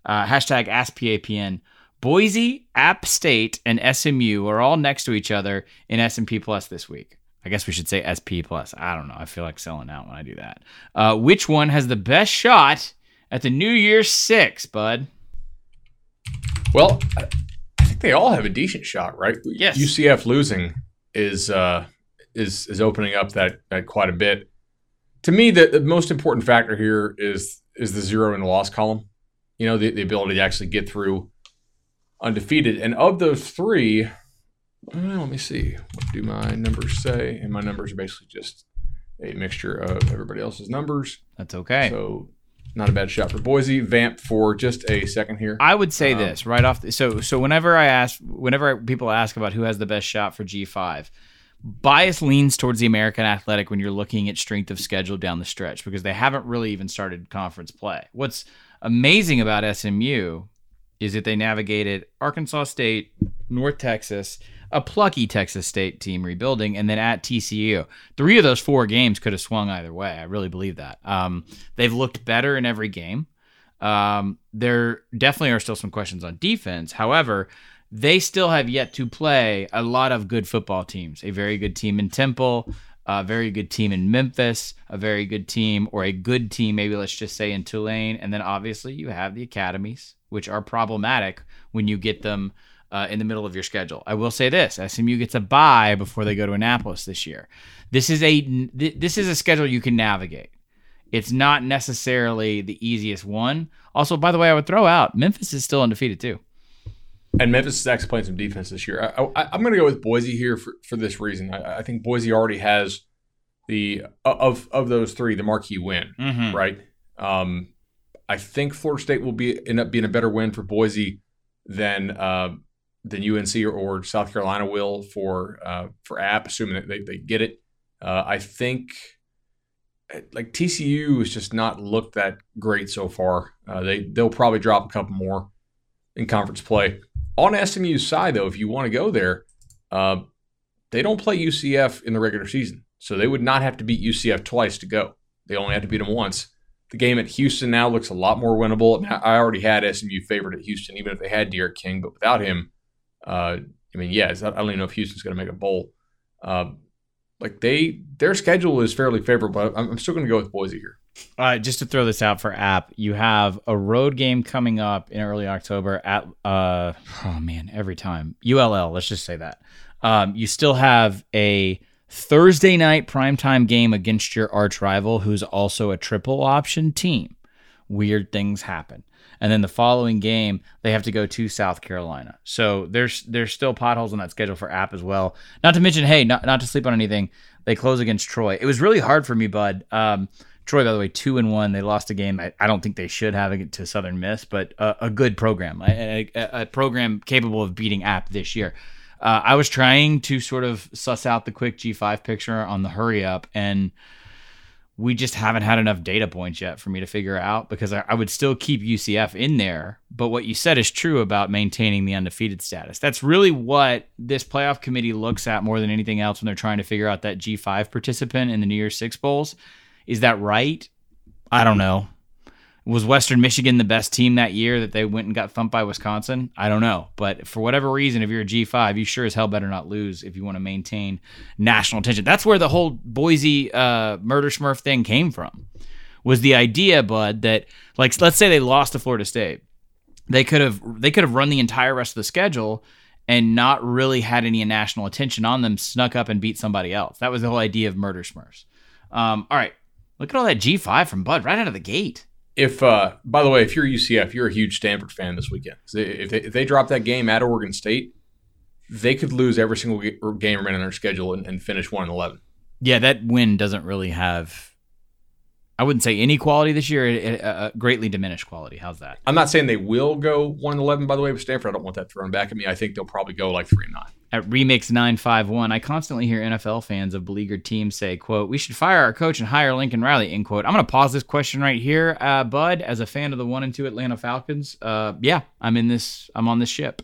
uh, hashtag AskPAPN. Boise, App State, and SMU are all next to each other in S&P Plus this week. I guess we should say SP Plus. I don't know. I feel like selling out when I do that. Uh, which one has the best shot at the New Year's Six, bud? Well, I- I think they all have a decent shot, right? Yes. UCF losing is uh, is is opening up that, that quite a bit. To me, the, the most important factor here is is the zero in the loss column. You know, the, the ability to actually get through undefeated. And of those three, well, let me see. What do my numbers say? And my numbers are basically just a mixture of everybody else's numbers. That's okay. So not a bad shot for Boise. Vamp for just a second here. I would say Um, this right off. The, so so whenever I ask, whenever people ask about who has the best shot for G five, bias leans towards the American Athletic when you're looking at strength of schedule down the stretch because they haven't really even started conference play. What's amazing about SMU is that they navigated Arkansas State, North Texas, a plucky Texas State team rebuilding, and then at TCU. Three of those four games could have swung either way. I really believe that. Um, they've looked better in every game. Um, there definitely are still some questions on defense. However, they still have yet to play a lot of good football teams. A very good team in Temple, a very good team in Memphis, a very good team, or a good team, maybe let's just say in Tulane. And then obviously you have the academies, which are problematic when you get them uh, in the middle of your schedule. I will say this: SMU gets a bye before they go to Annapolis this year. This is a this is a schedule you can navigate. It's not necessarily the easiest one. Also, by the way, I would throw out Memphis is still undefeated too. And Memphis is actually playing some defense this year. I, am going to go with Boise here for, for this reason. I, I, think Boise already has the of of those three the marquee win, mm-hmm. right? Um, I think Florida State will be end up being a better win for Boise than uh, than UNC or, or, South Carolina will for uh, for App, assuming that they, they get it. Uh, I think like TCU has just not looked that great so far. Uh, they they'll probably drop a couple more in conference play. On SMU's side, though, if you want to go there, uh, they don't play UCF in the regular season. So they would not have to beat UCF twice to go. They only have to beat them once. The game at Houston now looks a lot more winnable. I, already had SMU favored at Houston, even if they had D'Eriq King, but without him, uh, I mean, yeah, I don't even know if Houston's going to make a bowl. Uh, like they, their schedule is fairly favorable. I'm, I'm still going to go with Boise here. Uh, just to throw this out for app, you have a road game coming up in early October at uh oh man, every time ULL. Let's just say that. Um, you still have a Thursday night primetime game against your arch rival, who's also a triple option team. Weird things happen. And then the following game, they have to go to South Carolina. So there's there's still potholes on that schedule for App as well. Not to mention, hey, not, not to sleep on anything, they close against Troy. It was really hard for me, bud. Um, Troy, by the way, two and one. They lost a game. I, I don't think they should have it to Southern Miss, but a, a good program, a, a, a, program capable of beating App this year. Uh, I was trying to sort of suss out the quick G5 picture on the hurry up, and we just haven't had enough data points yet for me to figure out because I, I would still keep UCF in there. But what you said is true about maintaining the undefeated status. That's really what this playoff committee looks at more than anything else when they're trying to figure out that G5 participant in the New Year's Six Bowls is that right? I don't know. Was Western Michigan the best team that year that they went and got thumped by Wisconsin? I don't know. But for whatever reason, if you're a G5, you sure as hell better not lose if you want to maintain national attention. That's where the whole Boise uh, murder smurf thing came from. Was the idea, Bud, that like let's say they lost to Florida State. They could have they could have run the entire rest of the schedule and not really had any national attention on them, snuck up and beat somebody else. That was the whole idea of murder smurfs. Um, all right, Look at all that G5 from Bud right out of the gate. If, uh, by the way, if you're UCF, you're a huge Stanford fan this weekend. If they, if they drop that game at Oregon State, they could lose every single game remaining on their schedule and, and finish one and eleven. Yeah, that win doesn't really have I wouldn't say any quality this year, uh, greatly diminished quality. How's that? I'm not saying they will go 1 11, by the way, with Stanford. I don't want that thrown back at me. I think they'll probably go like 3 9. At Remix 951, I constantly hear NFL fans of beleaguered teams say, quote, we should fire our coach and hire Lincoln Riley, end quote. I'm going to pause this question right here. Uh, Bud, as a fan of the 1 and 2 Atlanta Falcons, uh, yeah, I'm in this, I'm on this ship.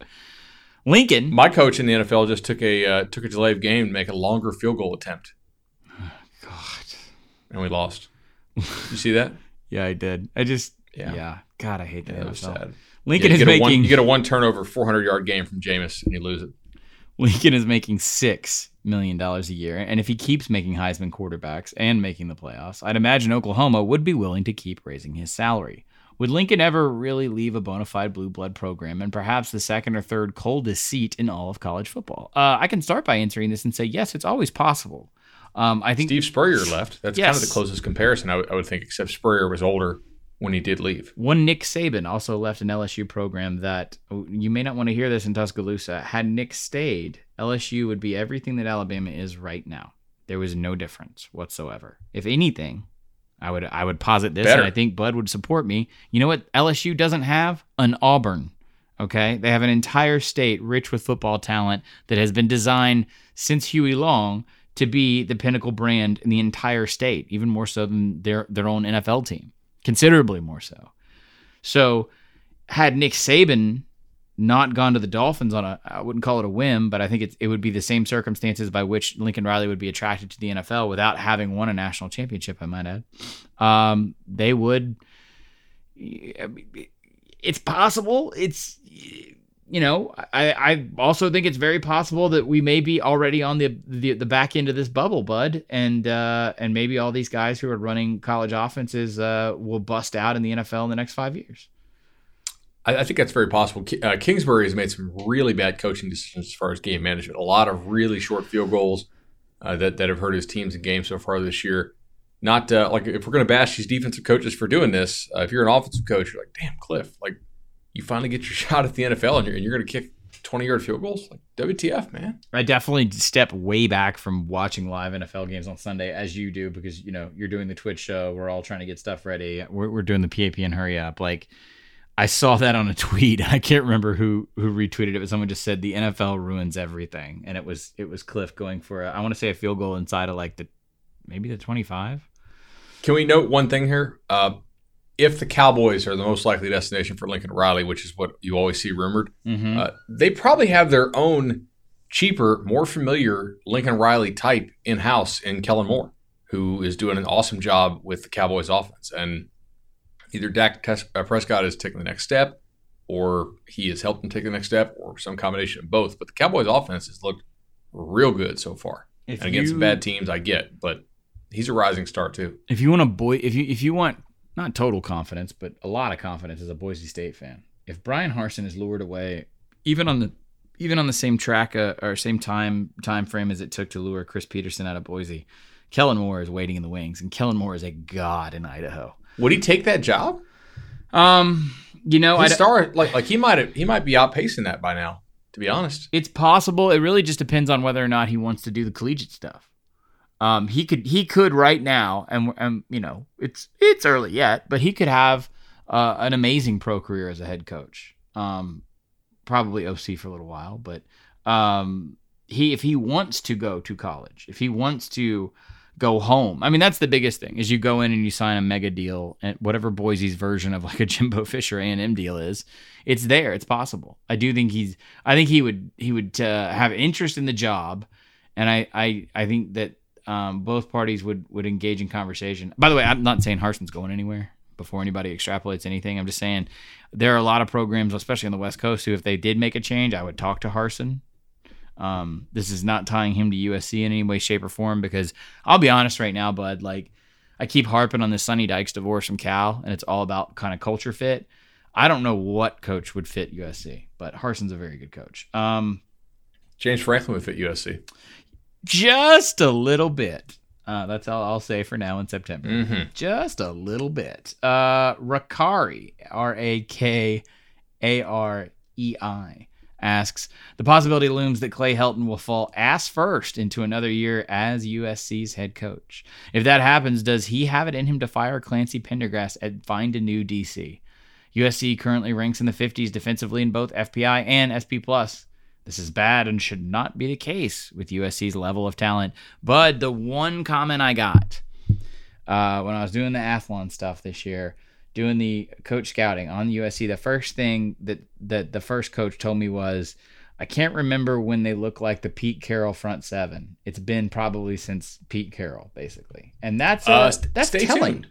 Lincoln. My coach in the NFL just took a uh, took a delay of game to make a longer field goal attempt. God. And we lost. You see that? yeah, I did. I just yeah. yeah. God, I hate that. Yeah, was sad. Lincoln yeah, is making one, you get a one turnover, 400 yard game from Jameis, and you lose it. Lincoln is making six million dollars a year, and if he keeps making Heisman quarterbacks and making the playoffs, I'd imagine Oklahoma would be willing to keep raising his salary. Would Lincoln ever really leave a bona fide blue blood program and perhaps the second or third coldest seat in all of college football? Uh, I can start by answering this and say yes, it's always possible. Um, I think Steve Spurrier left. That's yes. kind of the closest comparison I, w- I would think, except Spurrier was older when he did leave. One Nick Saban also left an LSU program that oh, you may not want to hear this in Tuscaloosa. Had Nick stayed, LSU would be everything that Alabama is right now. There was no difference whatsoever. If anything, I would I would posit this, Better. and I think Bud would support me. You know what LSU doesn't have? An Auburn. Okay. They have an entire state rich with football talent that has been designed since Huey Long to be the pinnacle brand in the entire state, even more so than their, their own NFL team, considerably more so. So, had Nick Saban not gone to the Dolphins on a, I wouldn't call it a whim, but I think it, it would be the same circumstances by which Lincoln Riley would be attracted to the NFL without having won a national championship, I might add. Um, they would, it's possible. It's, you know, I, I also think it's very possible that we may be already on the, the, the back end of this bubble, bud, and uh, and maybe all these guys who are running college offenses uh, will bust out in the NFL in the next five years. I, I think that's very possible. Uh, Kingsbury has made some really bad coaching decisions as far as game management. A lot of really short field goals uh, that that have hurt his teams in games so far this year. Not uh, like if we're going to bash these defensive coaches for doing this. Uh, if you're an offensive coach, you're like, damn, Cliff, like you finally get your shot at the NFL and you're, and you're going to kick 20 yard field goals? Like, WTF, man. I definitely step way back from watching live NFL games on Sunday as you do because, you know, you're doing the Twitch show. We're all trying to get stuff ready. We're, we're doing the PAPN hurry up. Like, I saw that on a tweet. I can't remember who who retweeted it, but someone just said the NFL ruins everything, and it was it was Cliff going for a, I want to say a field goal inside of like the maybe the 25. Can we note one thing here? Uh, if the Cowboys are the most likely destination for Lincoln Riley, which is what you always see rumored, mm-hmm. uh, they probably have their own cheaper, more familiar Lincoln Riley type in house in Kellen Moore, who is doing an awesome job with the Cowboys offense. And either Dak uh, Prescott is taking the next step, or he has helped him take the next step, or some combination of both. But the Cowboys offense has looked real good so far. If and against you, bad teams, I get, but he's a rising star too. If you want a boy, if you if you want not total confidence, but a lot of confidence as a Boise State fan. If Bryan Harsin is lured away, even on the even on the same track uh, or same time time frame as it took to lure Chris Petersen out of Boise, Kellen Moore is waiting in the wings, and Kellen Moore is a god in Idaho. Would he take that job? Um, you know, I start like like he might he might be outpacing that by now. To be honest, it's possible. It really just depends on whether or not he wants to do the collegiate stuff. Um, he could he could right now, and and you know it's it's early yet, but he could have uh, an amazing pro career as a head coach. Um, probably OC for a little while, but um, he if he wants to go to college, if he wants to go home, I mean that's the biggest thing is you go in and you sign a mega deal and whatever Boise's version of like a Jimbo Fisher A and M deal is, it's there, it's possible. I do think he's I think he would he would uh, have interest in the job, and I I I think that um, both parties would would engage in conversation. By the way, I'm not saying Harsin's going anywhere before anybody extrapolates anything. I'm just saying there are a lot of programs, especially on the West Coast, who if they did make a change, I would talk to Harson. Um, this is not tying him to USC in any way, shape, or form because I'll be honest right now, Bud. Like I keep harping on this Sonny Dykes divorce from Cal, and it's all about kind of culture fit. I don't know what coach would fit USC, but Harsin's a very good coach. Um, James Franklin would fit USC just a little bit. Uh, that's all I'll say for now in September. Mm-hmm. Just a little bit. Uh, Rakari, R A K A R E I, asks The possibility looms that Clay Helton will fall ass first into another year as USC's head coach. If that happens, does he have it in him to fire Clancy Pendergast and find a new DC? USC currently ranks in the 50s defensively in both FPI and SP Plus. This is bad and should not be the case with USC's level of talent. But the one comment I got uh, when I was doing the Athlon stuff this year, doing the coach scouting on USC, the first thing that, that the first coach told me was, I can't remember when they look like the Pete Carroll front seven. It's been probably since Pete Carroll, basically, and that's uh, uh that's telling. Tuned.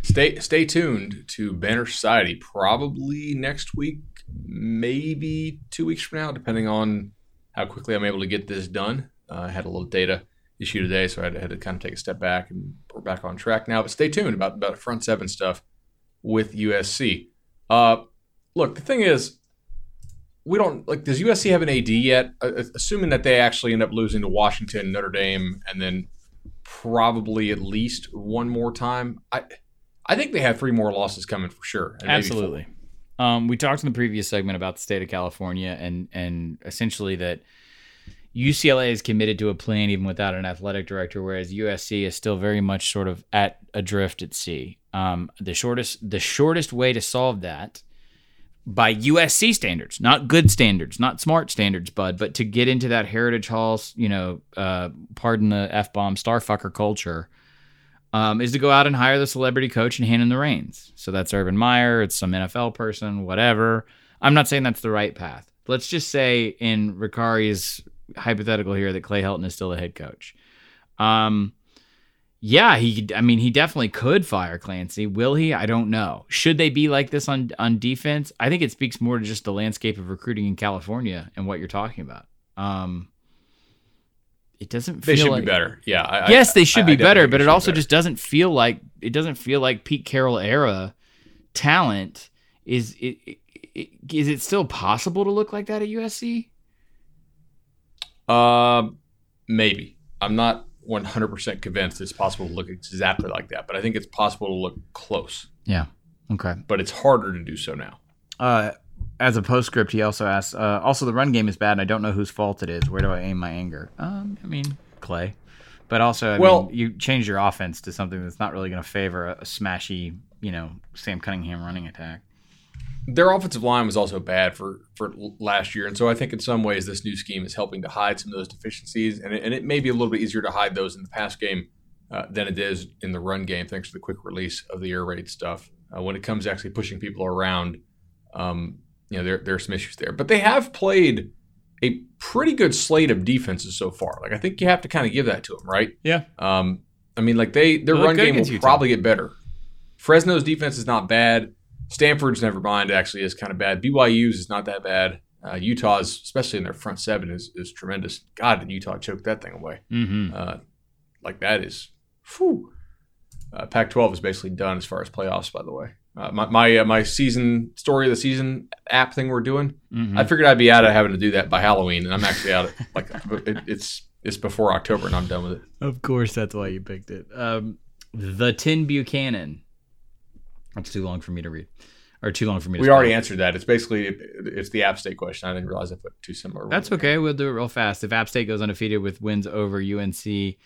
Stay stay tuned to Banner Society. Probably next week maybe two weeks from now, depending on how quickly I'm able to get this done. Uh, I had a little data issue today, so I had, had, to kind of take a step back, and we're back on track now. But stay tuned about about front seven stuff with USC. Uh, look, the thing is, we don't like. Does USC have an AD yet? Uh, uh, assuming that they actually end up losing to Washington, Notre Dame, and then probably at least one more time. I I think they have three more losses coming for sure. Absolutely. Um, we talked in the previous segment about the state of California and and essentially that UCLA is committed to a plan even without an athletic director, whereas USC is still very much sort of at adrift at sea. Um, the shortest the shortest way to solve that by USC standards, not good standards, not smart standards, bud, but to get into that Heritage Hall, you know, uh, pardon the f bomb, starfucker culture, um, is to go out and hire the celebrity coach and hand him the reins. So that's Urban Meyer, it's some NFL person, whatever. I'm not saying that's the right path. Let's just say in Ricari's hypothetical here that Clay Helton is still the head coach. Um, yeah, he. I mean, he definitely could fire Clancy. Will he? I don't know. Should they be like this on on defense? I think it speaks more to just the landscape of recruiting in California and what you're talking about. Um, it doesn't. Feel they should like, be better. Yeah. I, yes, they should I, be I better, but it also be just doesn't feel like it doesn't feel like Pete Carroll era talent. Is it, it, it is it still possible to look like that at USC? Uh, maybe. I'm not 100% convinced it's possible to look exactly like that, but I think it's possible to look close. Yeah. Okay. But it's harder to do so now. Uh, as a postscript, he also asks. Uh, also, the run game is bad, and I don't know whose fault it is. Where do I aim my anger? Um, I mean, Clay. But also, I Well- mean, you change your offense to something that's not really going to favor a, a smashy, you know, Sam Cunningham running attack. Their offensive line was also bad for, for last year. And so I think in some ways this new scheme is helping to hide some of those deficiencies. And it, and it may be a little bit easier to hide those in the pass game uh, than it is in the run game, thanks to the quick release of the air raid stuff. Uh, when it comes to actually pushing people around, um, you know, there, there are some issues there. But they have played a pretty good slate of defenses so far. Like I think you have to kind of give that to them, right? Yeah. Um, I mean, like they their run game will probably get better. Fresno's defense is not bad. Stanford's never mind actually is kind of bad. BYU's is not that bad. Uh, Utah's, especially in their front seven, is is tremendous. God, did Utah choke that thing away? Mm-hmm. Uh, like that is, whew. Uh, Pac-12 is basically done as far as playoffs. By the way, uh, my my, uh, my season story of the season app thing we're doing. Mm-hmm. I figured I'd be out of having to do that by Halloween, and I'm actually out. Of, like it, it's it's before October, and I'm done with it. Of course, that's why you picked it. Um, the Tin Buchanan. That's too long for me to read, or too long for me to. We spell. already answered that. It's basically it's the App State question. I didn't realize I put two similar. That's okay. We'll do it real fast. If App State goes undefeated with wins over UNC,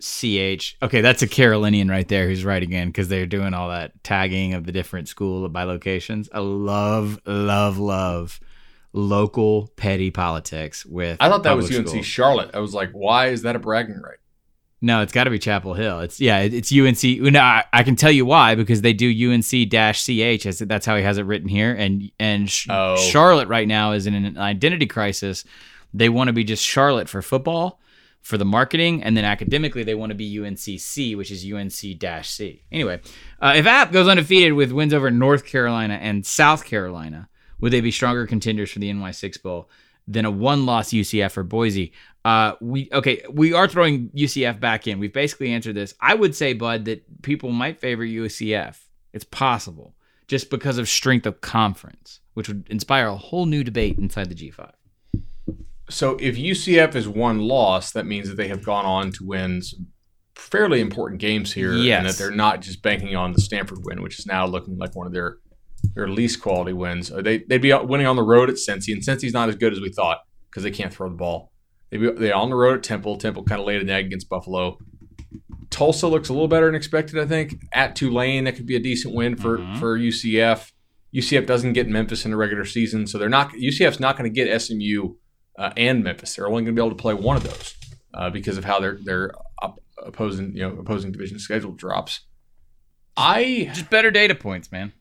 CH. Okay, that's a Carolinian right there who's right again because they're doing all that tagging of the different school by locations. I love, love, love local petty politics with. I thought that was UNC schools. Charlotte. I was like, why is that a bragging right? No, it's got to be Chapel Hill. It's yeah, it's UNC. No, I, I can tell you why because they do UNC dash CH. As that's how he has it written here. And and Sh- Oh. Charlotte right now is in an identity crisis. They want to be just Charlotte for football, for the marketing, and then academically they want to be UNCC, which is UNC dash C. Anyway, uh, if App goes undefeated with wins over North Carolina and South Carolina, would they be stronger contenders for the NY6 Bowl than a one-loss UCF or Boise? Uh, we okay. We are throwing UCF back in. We've basically answered this. I would say, Bud, that people might favor UCF. It's possible just because of strength of conference, which would inspire a whole new debate inside the G5. So if UCF is one loss, that means that they have gone on to win some fairly important games here, and that they're not just banking on the Stanford win, which is now looking like one of their their least quality wins. Uh, They they'd be winning on the road at Cincy, and Cincy's not as good as we thought because they can't throw the ball. They be they on the road at Temple. Temple kind of laid an egg against Buffalo. Tulsa looks a little better than expected, I think. At Tulane, that could be a decent win for Mhm. for UCF. UCF doesn't get Memphis in the regular season, so they're not. UCF's not going to get SMU uh, and Memphis. They're only going to be able to play one of those uh, because of how their their op- opposing you know opposing division schedule drops. I Just better data points, man.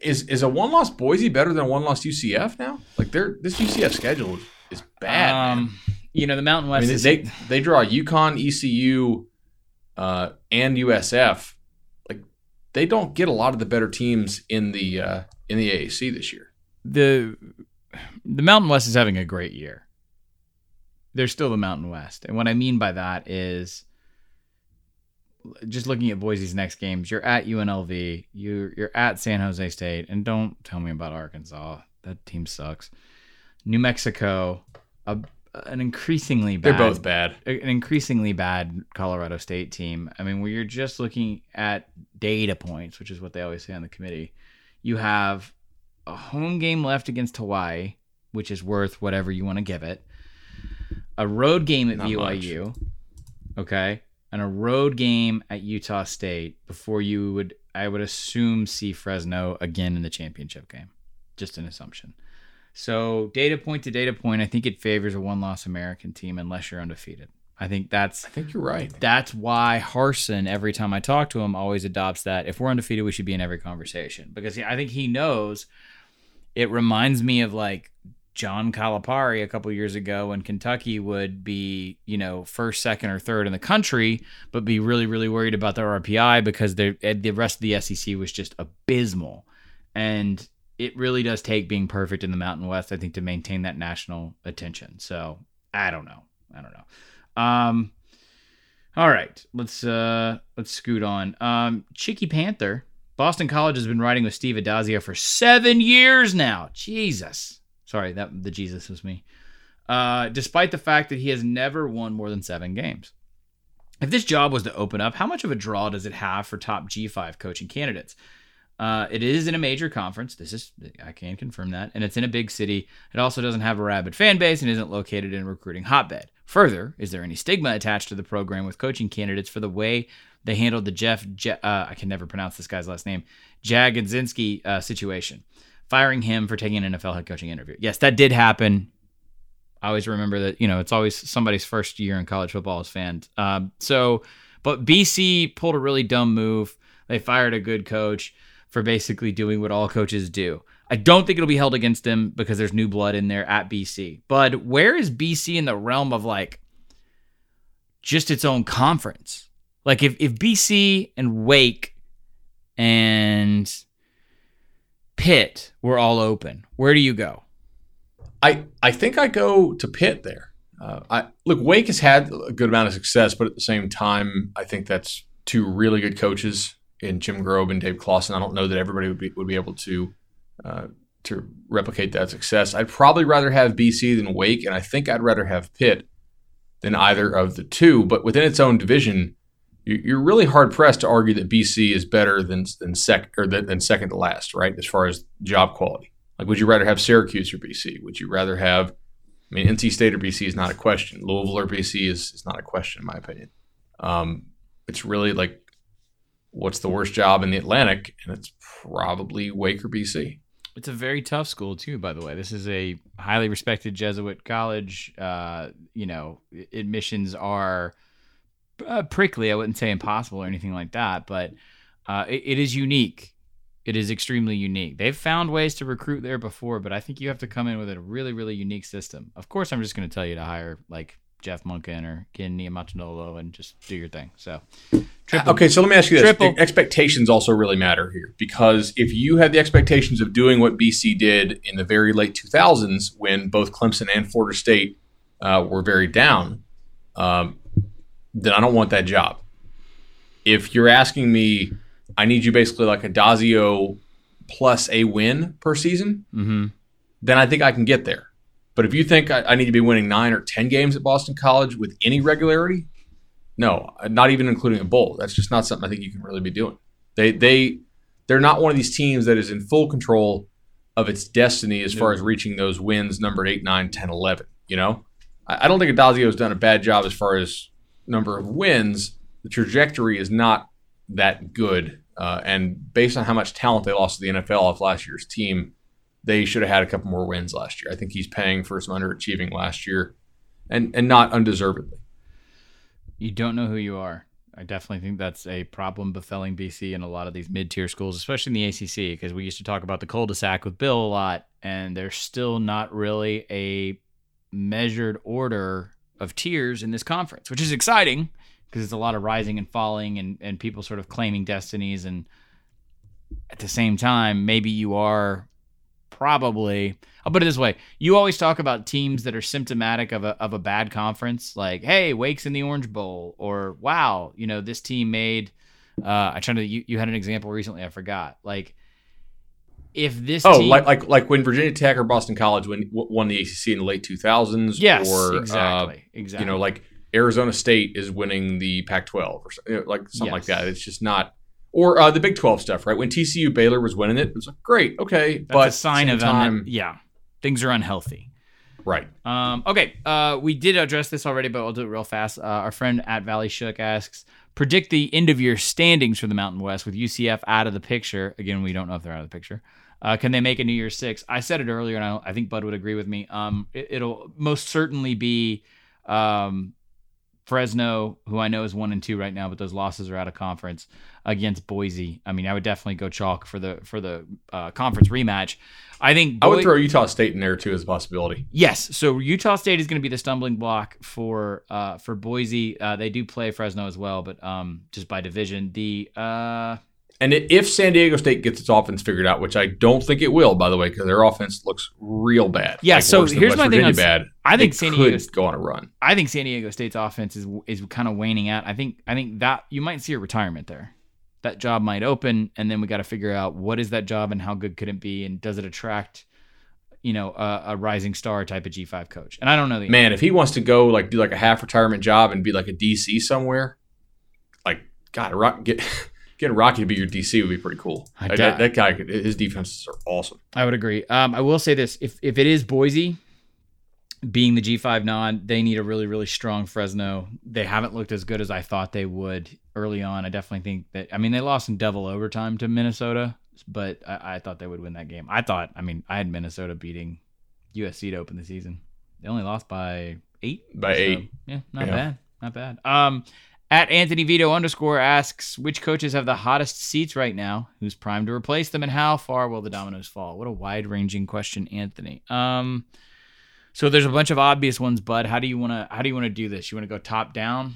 is is a one loss Boise better than a one loss UCF now? Like their this UCF schedule is bad. man. Um, you know the Mountain West. I mean, is they they draw UConn, ECU, uh, and USF. Like they don't get a lot of the better teams in the uh, in the AAC this year. the the Mountain West is having a great year. They're still the Mountain West, and what I mean by that is just looking at Boise's next games. You're at UNLV, you're you're at San Jose State, and don't tell me about Arkansas. That team sucks. New Mexico, a, an increasingly bad. They're both bad. an increasingly bad Colorado State team. I mean, where you're just looking at data points, which is what they always say on the committee, you have a home game left against Hawaii, which is worth whatever you want to give it, a road game at Not BYU, okay, and a road game at Utah State before you would I would assume see Fresno again in the championship game. Just an assumption. So data point to data point, I think it favors a one-loss American team unless you're undefeated. I think that's. I think you're right. That's why Harsin, every time I talk to him, always adopts that. If we're undefeated, we should be in every conversation because I think he knows. It reminds me of like John Calipari a couple years ago when Kentucky would be, you know, first, second, or third in the country, but be really, really worried about their RPI because the the rest of the SEC was just abysmal, and it really does take being perfect in the Mountain West, I think, to maintain that national attention. So I don't know, I don't know. Um, all right, let's uh let's scoot on. Um, Chicky Panther, Boston College has been riding with Steve Addazio for seven years now. Jesus. Sorry, that the Jesus was me. Uh, despite the fact that he has never won more than seven games. If this job was to open up, how much of a draw does it have for top G5 coaching candidates? Uh, it is in a major conference. This is I can confirm that, and it's in a big city. It also doesn't have a rabid fan base and isn't located in a recruiting hotbed. Further, is there any stigma attached to the program with coaching candidates for the way they handled the Jeff? Je- uh, I can never pronounce this guy's last name. Jagodzinski uh, situation firing him for taking an NFL head coaching interview. Yes, that did happen. I always remember that, you know, it's always somebody's first year in college football as fans. Um, so, but BC pulled a really dumb move. They fired a good coach for basically doing what all coaches do. I don't think it'll be held against him because there's new blood in there at BC. But where is BC in the realm of like just its own conference? Like if, if BC and Wake and Pitt were all open, where do you go? I I think I go to Pitt there. Uh, I look Wake has had a good amount of success, but at the same time, I think that's two really good coaches in Jim Grobe and Dave Clawson. I don't know that everybody would be would be able to uh, to replicate that success. I'd probably rather have BC than Wake, and I think I'd rather have Pitt than either of the two. But within its own division, you're really hard pressed to argue that BC is better than than sec or than second to last, right? As far as job quality, like would you rather have Syracuse or BC? Would you rather have? I mean, NC State or BC is not a question. Louisville or BC is is not a question, in my opinion. Um, it's really like, what's the worst job in the Atlantic, and it's probably Wake or BC. It's a very tough school too, by the way. This is a highly respected Jesuit college. Uh, you know, admissions are uh, prickly. I wouldn't say impossible or anything like that, but uh, it, it is unique. It is extremely unique. They've found ways to recruit there before, but I think you have to come in with a really, really unique system. Of course, I'm just going to tell you to hire like Jeff Monken or Ken Niumatalolo and just do your thing. So, triple. okay. So let me ask you this: triple. expectations also really matter here because if you had the expectations of doing what BC did in the very late 2000s when both Clemson and Florida State uh, were very down, um, then I don't want that job. If you're asking me, I need you basically like Addazio plus a win per season, mm-hmm. then I think I can get there. But if you think I, I, need to be winning nine or 10 games at Boston College with any regularity, no, not even including a bowl. That's just not something I think you can really be doing. They, they, they're not one of these teams that is in full control of its destiny as far as reaching those wins numbered 8, 9, 10, 11. You know, I, I don't think Addazio has done a bad job as far as number of wins, the trajectory is not that good. Uh, and based on how much talent they lost to the NFL off last year's team, they should have had a couple more wins last year. I think he's paying for some underachieving last year, and and not undeservedly. You don't know who you are. I definitely think that's a problem befelling BC and a lot of these mid-tier schools, especially in the ACC, because we used to talk about the cul-de-sac with Bill a lot, and there's still not really a measured order of tiers in this conference, which is exciting because it's a lot of rising and falling and, and people sort of claiming destinies. And at the same time, maybe you are probably, I'll put it this way you always talk about teams that are symptomatic of a, of a bad conference, like, hey, Wake's in the Orange Bowl, or wow, you know, this team made. Uh, I tried to. You, you had an example recently. I forgot. Like, if this oh team, like like like when Virginia Tech or Boston College win, won the ACC in the late 2000s yes or exactly uh, exactly you know like Arizona State is winning the Pac-12 or know, like something yes. like that it's just not or uh, the Big 12 stuff right when TCU Baylor was winning it it was like great okay That's but a sign of time un- yeah things are unhealthy right um okay uh we did address this already but I'll do it real fast uh, our friend at Valley Shook asks predict the end of year standings for the Mountain West with UCF out of the picture. Again, we don't know if they're out of the picture. Uh, can they make a New Year's Six? I said it earlier, and I, I think Bud would agree with me. Um, it, will most certainly be um, Fresno, who I know is one and two right now, but those losses are out of conference against Boise. I mean, I would definitely go chalk for the for the uh, conference rematch. I think Bo- I would throw Utah State in there too as a possibility. Yes, so Utah State is going to be the stumbling block for uh, for Boise. Uh, they do play Fresno as well, but um, just by division. The uh, and if San Diego State gets its offense figured out, which I don't think it will, by the way, because their offense looks real bad. Yeah. Like so here's my Virginia thing. On, bad. I think San Diego go on a run. I think San Diego State's offense is is kind of waning out. I think I think that you might see a retirement there. That job might open, and then we got to figure out what is that job and how good could it be, and does it attract, you know, a, a rising star type of G five coach? And I don't know the man answer. if he wants to go like do like a half retirement job and be like a DC somewhere, like God, get. getting Rocky to be your DC would be pretty cool. That, that, guy, his defenses are awesome. I would agree. Um, I will say this: if if it is Boise, being the G5 nod, they need a really really strong Fresno. They haven't looked as good as I thought they would early on. I definitely think that. I mean, they lost in double overtime to Minnesota, but I, I thought they would win that game. I thought. I mean, I had Minnesota beating USC to open the season. They only lost by eight. By so, eight. Yeah, not yeah. bad. Not bad. Um, at Anthony Vito underscore asks which coaches have the hottest seats right now, who's primed to replace them, and how far will the dominoes fall? What a wide ranging question, Anthony. Um, so there's a bunch of obvious ones, Bud. How do you want to how do you want to do this? You want to go top down?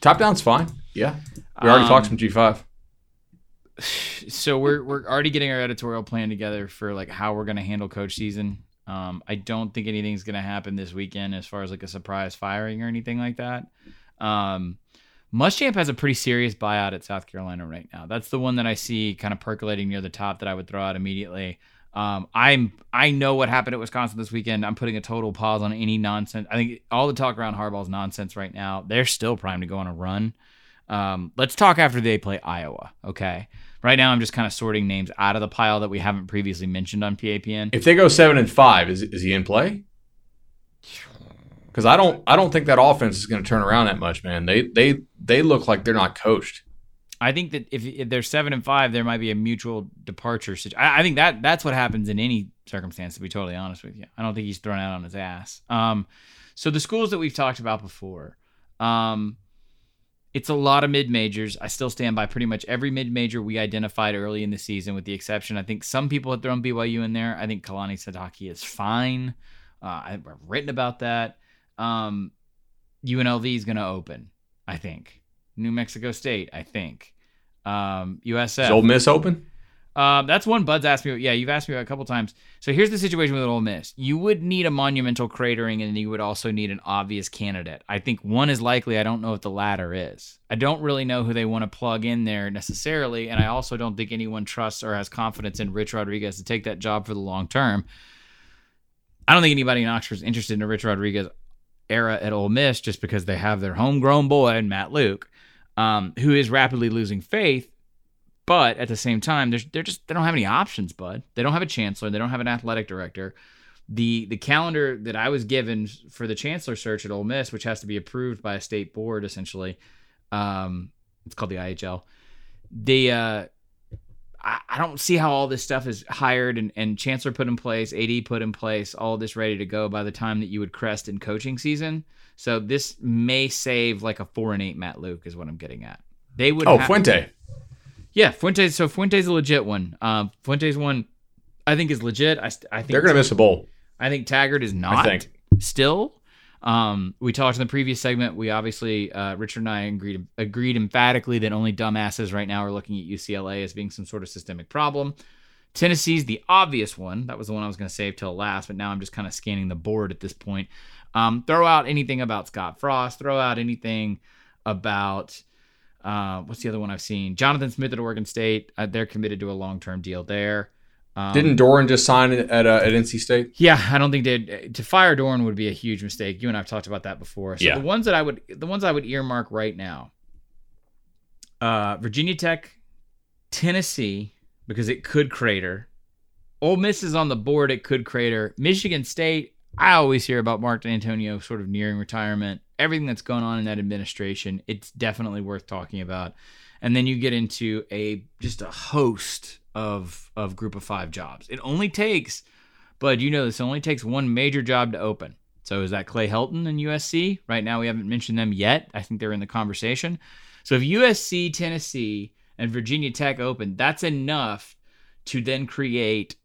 Top down's fine. Yeah, we already um, talked some G five. So we're we're already getting our editorial plan together for like how we're gonna handle coach season. Um, I don't think anything's gonna happen this weekend as far as like a surprise firing or anything like that. Um, Muschamp has a pretty serious buyout at South Carolina right now. That's the one that I see kind of percolating near the top that I would throw out immediately. Um, I'm I know what happened at Wisconsin this weekend. I'm putting a total pause on any nonsense. I think all the talk around Harbaugh is nonsense right now. They're still primed to go on a run. Um, let's talk after they play Iowa. Okay. Right now, I'm just kind of sorting names out of the pile that we haven't previously mentioned on PAPN. If they go seven and five, is is he in play? because I don't I don't think that offense is going to turn around that much, man. They they they look like they're not coached. I think that if, if they're seven and five, there might be a mutual departure. I, I think that that's what happens in any circumstance. To be totally honest with you, I don't think he's thrown out on his ass. Um, so the schools that we've talked about before, um, it's a lot of mid majors. I still stand by pretty much every mid major we identified early in the season, with the exception. I think some people had thrown BYU in there. I think Kalani Sitake is fine. Uh, I've written about that. Um, UNLV is going to open, I think. New Mexico State, I think. Um, USF. Is Ole Miss open? Um, that's one Bud's asked me. Yeah, you've asked me a couple times. So here's the situation with Ole Miss. You would need a monumental cratering, and you would also need an obvious candidate. I think one is likely. I don't know if the latter is. I don't really know who they want to plug in there necessarily, and I also don't think anyone trusts or has confidence in Rich Rodriguez to take that job for the long term. I don't think anybody in Oxford is interested in Rich Rodriguez era at Ole Miss just because they have their homegrown boy, Matt Luke, um, who is rapidly losing faith. But at the same time, they're, they're just they don't have any options, bud. They don't have a chancellor. They don't have an athletic director. The the calendar that I was given for the chancellor search at Ole Miss, which has to be approved by a state board, essentially, um, it's called the IHL. The uh, I, I don't see how all this stuff is hired and, and Chancellor put in place, AD put in place, all this ready to go by the time that you would crest in coaching season. So this may save like a four and eight Matt Luke is what I'm getting at. They would. Oh, have, Fuente. Yeah, Fuente. So Fuente's a legit one. Um, Fuente's one, I think is legit. I, I think they're gonna miss a bowl. I think Taggart is not. I think still. Um, we talked in the previous segment. We obviously, uh, Richard and I agreed, agreed emphatically that only dumbasses right now are looking at UCLA as being some sort of systemic problem. Tennessee's the obvious one. That was the one I was going to save till last, but now I'm just kind of scanning the board at this point. Um, throw out anything about Scott Frost. Throw out anything about uh, what's the other one I've seen? Jonathan Smith at Oregon State. Uh, they're committed to a long term deal there. Um, Didn't Doeren just sign at uh, at NC State? Yeah, I don't think they to fire Doeren would be a huge mistake. You and I've talked about that before. So yeah. the ones that I would the ones I would earmark right now, uh, Virginia Tech, Tennessee, because it could crater. Ole Miss is on the board. It could crater. Michigan State. I always hear about Mark Dantonio sort of nearing retirement. everything that's going on in that administration, it's definitely worth talking about. And then you get into a just a host of of group of five jobs. It only takes, but you know this only takes one major job to open. So is that Clay Helton and USC? Right now we haven't mentioned them yet. I think they're in the conversation. So if USC, Tennessee, and Virginia Tech open, that's enough to then create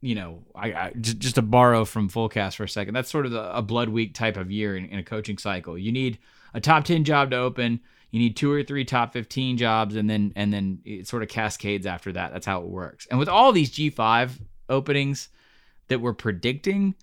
you know, I, I just, just to borrow from Fullcast for a second, that's sort of the, a blood week type of year in, in, a coaching cycle. You need a top 10 job to open. You need two or three top 15 jobs, and then and then it sort of cascades after that. That's how it works. And with all these G5 openings that we're predicting,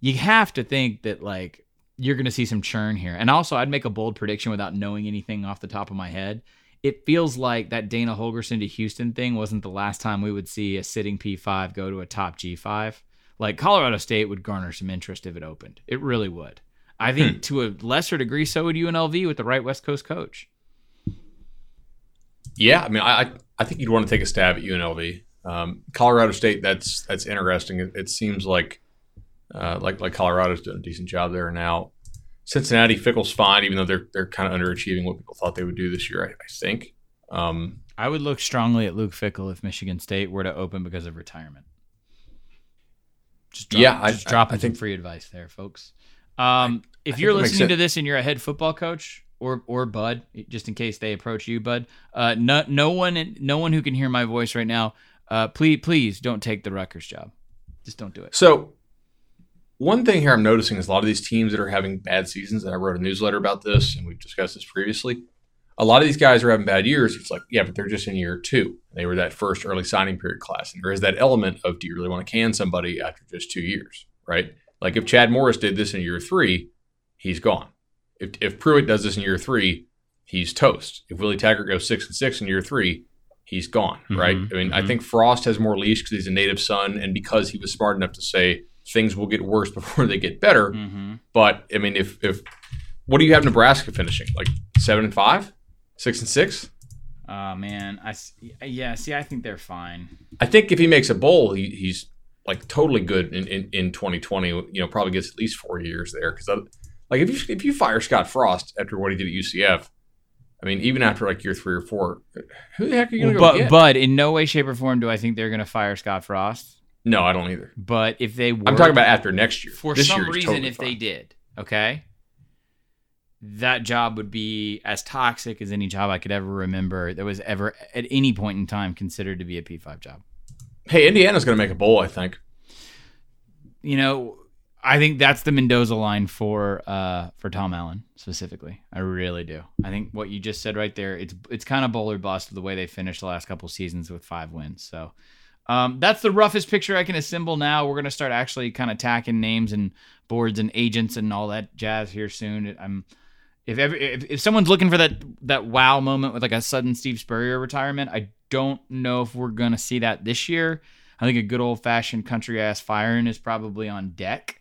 you have to think that like you're going to see some churn here. And also, I'd make a bold prediction without knowing anything off the top of my head it feels like that Dana Holgorsen to Houston thing wasn't the last time we would see a sitting P5 go to a top G5. Like Colorado State would garner some interest if it opened. It really would. I think hmm. to a lesser degree, so would UNLV with the right West Coast coach. Yeah, I mean, I I think you'd want to take a stab at UNLV. Um, Colorado State, that's that's interesting. It, it seems like uh, like like Colorado's doing a decent job there now. Cincinnati Fickell's fine, even though they're they're kind of underachieving what people thought they would do this year. I, I think. Um, I would look strongly at Luke Fickell if Michigan State were to open because of retirement. Just drop, yeah, just I, dropping I, think, some free advice there, folks. Um, if you're listening to this and you're a head football coach or or Bud, just in case they approach you, Bud, uh, no no one no one who can hear my voice right now, uh, please please don't take the Rutgers job. Just don't do it. So one thing here I'm noticing is a lot of these teams that are having bad seasons, and I wrote a newsletter about this, and we've discussed this previously. A lot of these guys are having bad years. It's like, yeah, but they're just in year two. They were that first early signing period class. And there is that element of do you really want to can somebody after just two years, right? Like if Chad Morris did this in year three, he's gone. If, if Pruitt does this in year three, he's toast. If Willie Taggart goes six and six in year three, he's gone, right? Mm-hmm, I mean, mm-hmm. I think Frost has more leash because he's a native son and because he was smart enough to say, things will get worse before they get better. Mm-hmm. But I mean, if if what do you have Nebraska finishing like seven and five, six and six? Oh man, I yeah. See, I think they're fine. I think if he makes a bowl, he, he's like totally good in, in, in 2020. You know, probably gets at least four years there because uh, like if you if you fire Scott Frost after what he did at UCF, I mean, even after like year three or four, who the heck are you going to go but, get? But in no way, shape, or form do I think they're going to fire Scott Frost. No, I don't either. But if they were, I'm talking about after next year. For this some year reason, totally if fine. they did, okay, that job would be as toxic as any job I could ever remember that was ever at any point in time considered to be a P5 job. Hey, Indiana's going to make a bowl, I think. You know, I think that's the Mendoza line for uh, for Tom Allen specifically. I really do. I think what you just said right there, it's it's kind of bowler bust the way they finished the last couple seasons with five wins. So um, that's the roughest picture I can assemble now. We're gonna start actually kind of tacking names and boards and agents and all that jazz here soon. I'm if ever if, if someone's looking for that that wow moment with like a sudden Steve Spurrier retirement, I don't know if we're gonna see that this year. I think a good old fashioned country ass firing is probably on deck.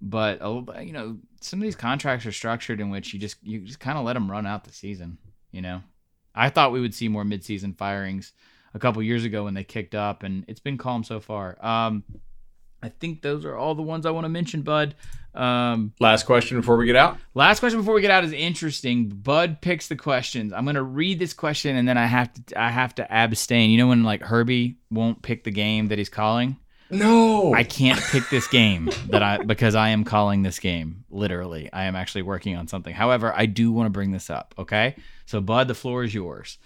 But you know, some of these contracts are structured in which you just you just kind of let them run out the season. You know, I thought we would see more midseason firings a couple years ago when they kicked up, and it's been calm so far. Um, I think those are all the ones I want to mention, Bud. Um, last question before we get out. Last question before we get out is interesting. Bud picks the questions. I'm gonna read this question and then I have to I have to abstain. You know when like Herbie won't pick the game that he's calling. No, I can't pick this game that I because I am calling this game. Literally, I am actually working on something. However, I do want to bring this up. Okay, so Bud, the floor is yours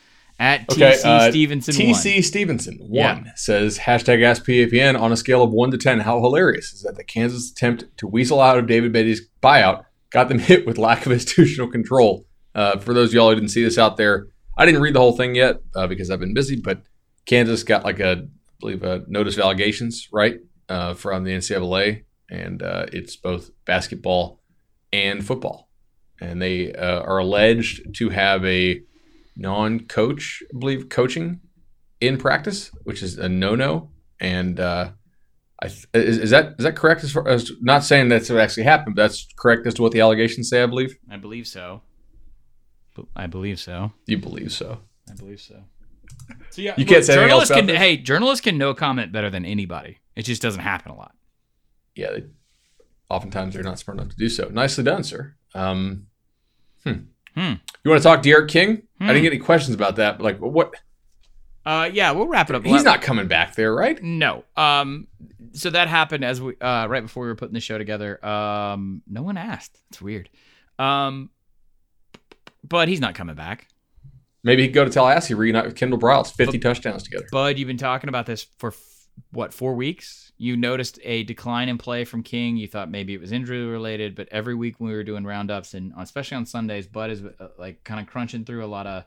at okay, TC uh, Stevenson. TC one. Stevenson one yeah. says hashtag Ask PFN on a scale of one to ten. How hilarious is that the Kansas attempt to weasel out of David Beaty's buyout got them hit with lack of institutional control. Uh, for those of y'all who didn't see this out there, I didn't read the whole thing yet uh, because I've been busy. But Kansas got like a, I believe, a notice of allegations right uh, from the NCAA, and uh, it's both basketball and football, and they uh, are alleged to have a non-coach, I believe, coaching in practice, which is a no-no. And uh, I th- is, is, that is that correct? As far as not saying that's what actually happened, but that's correct as to what the allegations say. I believe. I believe so. I believe so. You believe so. I believe so. So yeah, you can't say journalists can. This? Hey, journalists can no comment better than anybody. It just doesn't happen a lot. Yeah, they, oftentimes they're not smart enough to do so. Nicely done, sir. Um, hmm. Hmm. You want to talk D'Eriq King? I Hmm. didn't get any questions about that. But like, what? Uh, yeah, we'll wrap it up. He's not coming back there, right? No. Um, so that happened as we uh right before we were putting the show together. Um, no one asked. It's weird. Um, but he's not coming back. Maybe he'd go to Tallahassee, reunite with Kendall Briles, 50 touchdowns together. Bud, you've been talking about this for f- what four weeks? You noticed a decline in play from King. You thought maybe it was injury related, but every week when we were doing roundups and especially on Sundays, Bud is uh, like kind of crunching through a lot of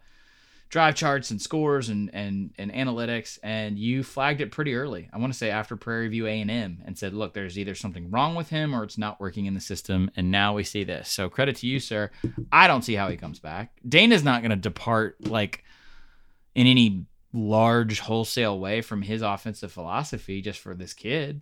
drive charts and scores and and and analytics and you flagged it pretty early. I want to say after prairie view a&m and said look there's either something wrong with him or it's not working in the system and now we see this. So credit to you sir. I don't see how he comes back. Dana's not going to depart like in any large wholesale way from his offensive philosophy just for this kid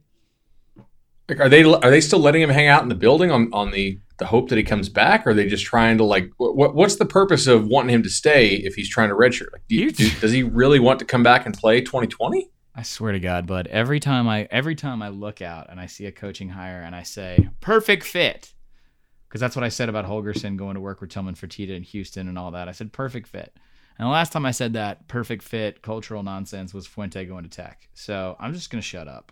Like, are they are they still letting him hang out in the building on, on the, the hope that he comes back? Or are they just trying to like what what's the purpose of wanting him to stay if he's trying to redshirt? Like, do you, do, does he really want to come back and play 2020? I swear to God, bud. Every time I every time I look out and I see a coaching hire and I say perfect fit, because that's what I said about Holgorsen going to work with Tillman Fertitta in Houston and all that. I said perfect fit. And the last time I said that perfect fit cultural nonsense was Fuente going to Tech. So I'm just gonna shut up.